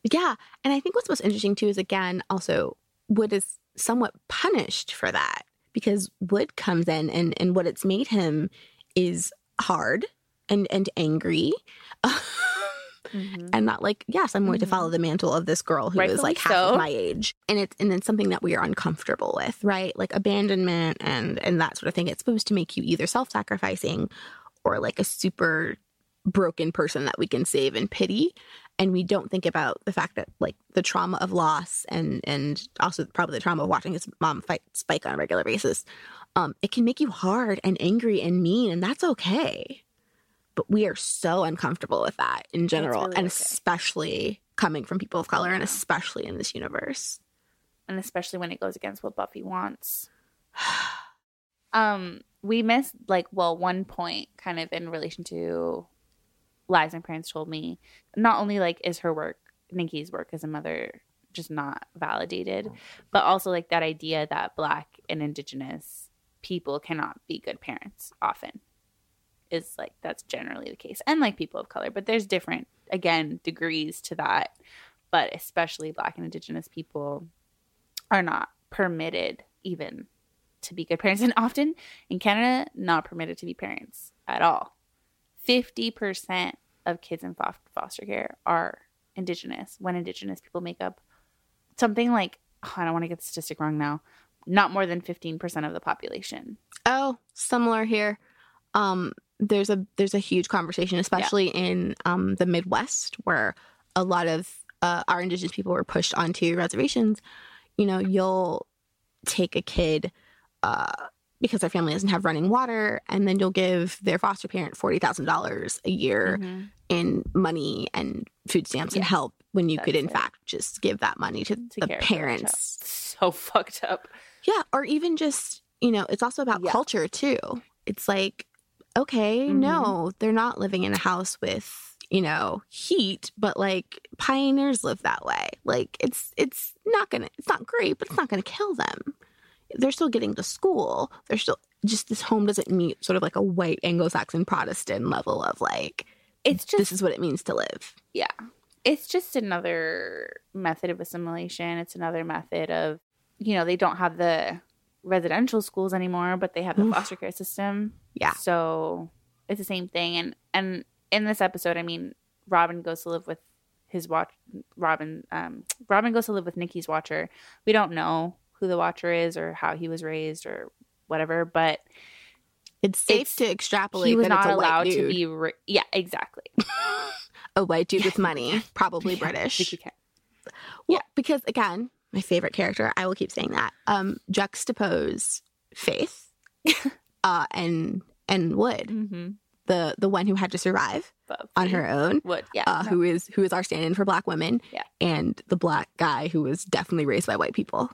Yeah. And I think what's most interesting too is again, also Wood is somewhat punished for that because Wood comes in and, and what it's made him is hard and, and angry. Mm-hmm. *laughs* And not like, yes, I'm going to follow mm-hmm. the mantle of this girl who is Rightfully like half so. of my age. And it's and it's something that we are uncomfortable with, right? Like abandonment and and that sort of thing. It's supposed to make you either self-sacrificing or like a super broken person that we can save and pity and we don't think about the fact that like the trauma of loss and and also probably the trauma of watching his mom fight spike on a regular basis um it can make you hard and angry and mean and that's okay but we are so uncomfortable with that in general really and okay. especially coming from people of color and especially in this universe and especially when it goes against what Buffy wants. *sighs* um, we missed like well one point kind of in relation to lies my parents told me. Not only like is her work Nikki's work as a mother just not validated, oh, but also like that idea that black and indigenous people cannot be good parents often is like that's generally the case. And like people of color, but there's different again degrees to that. But especially black and indigenous people are not permitted even to be good parents and often in Canada not permitted to be parents at all. 50% of kids in foster care are indigenous when indigenous people make up something like oh, I don't want to get the statistic wrong now. Not more than 15% of the population. Oh, similar here. Um, there's a there's a huge conversation, especially in um, the Midwest, where a lot of uh, our indigenous people were pushed onto reservations. You know, you'll take a kid uh, because their family doesn't have running water, and then you'll give their foster parent forty thousand dollars a year Mhm. in money and food stamps and help when you could, in it. fact, just give that money to, To the care for their child. parents So *laughs* fucked up. yeah, or even just, you know, it's also about Yeah. culture too. It's like, okay, Mhm. no, they're not living in a house with, you know, heat, but like pioneers live that way. Like it's it's not gonna it's not great, but it's not gonna kill them. They're still getting to school. They're still just this home doesn't meet sort of like a white Anglo-Saxon Protestant level of like It's just this is what it means to live. yeah it's just another method of assimilation it's another method of you know they don't have the residential schools anymore but they have the Oof. foster care system Yeah. so it's the same thing and and in this episode i mean robin goes to live with his watch robin um robin goes to live with nikki's watcher we don't know who the watcher is or how he was raised or whatever but It's safe It's- to extrapolate he was not allowed to be ri- yeah exactly *laughs* a white dude with money, *laughs* probably Yeah, British. Well, because again, my favorite character, I will keep saying that. Um, juxtapose Faith *laughs* uh, and and Wood, Mm-hmm. the the one who had to survive on her own. Wood, yeah. Uh, who is who is our stand-in for black women? Yeah. and the black guy who was definitely raised by white people,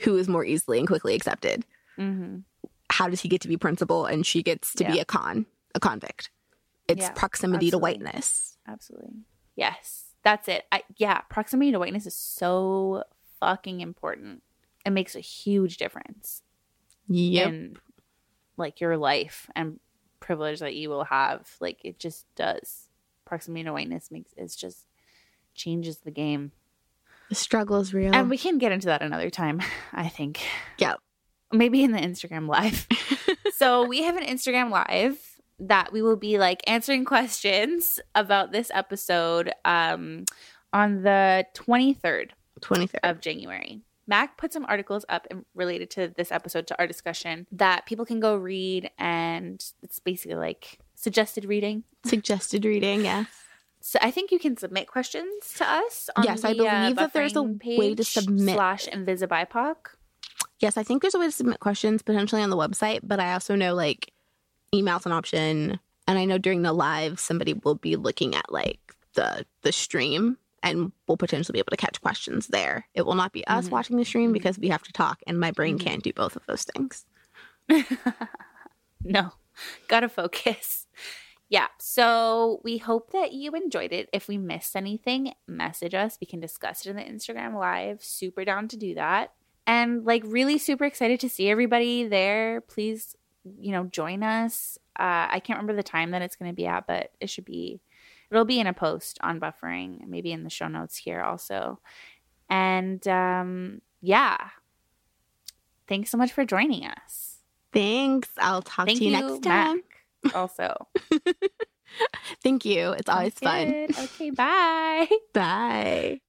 who is more easily and quickly accepted. mm-hmm. How does he get to be principal and she gets to be a con, a convict? It's Yeah, proximity to whiteness. Absolutely. Yes, that's it. I, yeah, proximity to whiteness is so fucking important. It makes a huge difference Yep. in like your life and privilege that you will have. Like it just does. Proximity to whiteness makes it's just changes the game. The struggle is real. And we can get into that another time, *laughs* I think. Yeah. Maybe in the Instagram live. *laughs* so we have an Instagram live that we will be like answering questions about this episode um on the 23rd 23rd. of January. Mac put some articles up in- related to this episode to our discussion that people can go read and it's basically like suggested reading. Suggested reading, yes. So I think you can submit questions to us. On Yes, I the, uh, believe that there's a way to submit- slash Invisibipoc. Yes, I think there's a way to submit questions potentially on the website, but I also know like email's an option. And I know during the live somebody will be looking at like the the stream and we'll potentially be able to catch questions there. It will not be us Mhm. watching the stream because we have to talk and my brain Mhm. can't do both of those things. *laughs* no, gotta focus. Yeah, so we hope that you enjoyed it. If we missed anything, message us. We can discuss it in the Instagram live. Super down to do that. And like, really super excited to see everybody there. Please, you know, join us. Uh, I can't remember the time that it's going to be at, but it should be, it'll be in a post on buffering, maybe in the show notes here also. And um, yeah, thanks so much for joining us. Thanks. I'll talk Thank to you, you, next time. Mac. Also, *laughs* Thank you. It's always fun. Good. Okay, bye. *laughs* Bye.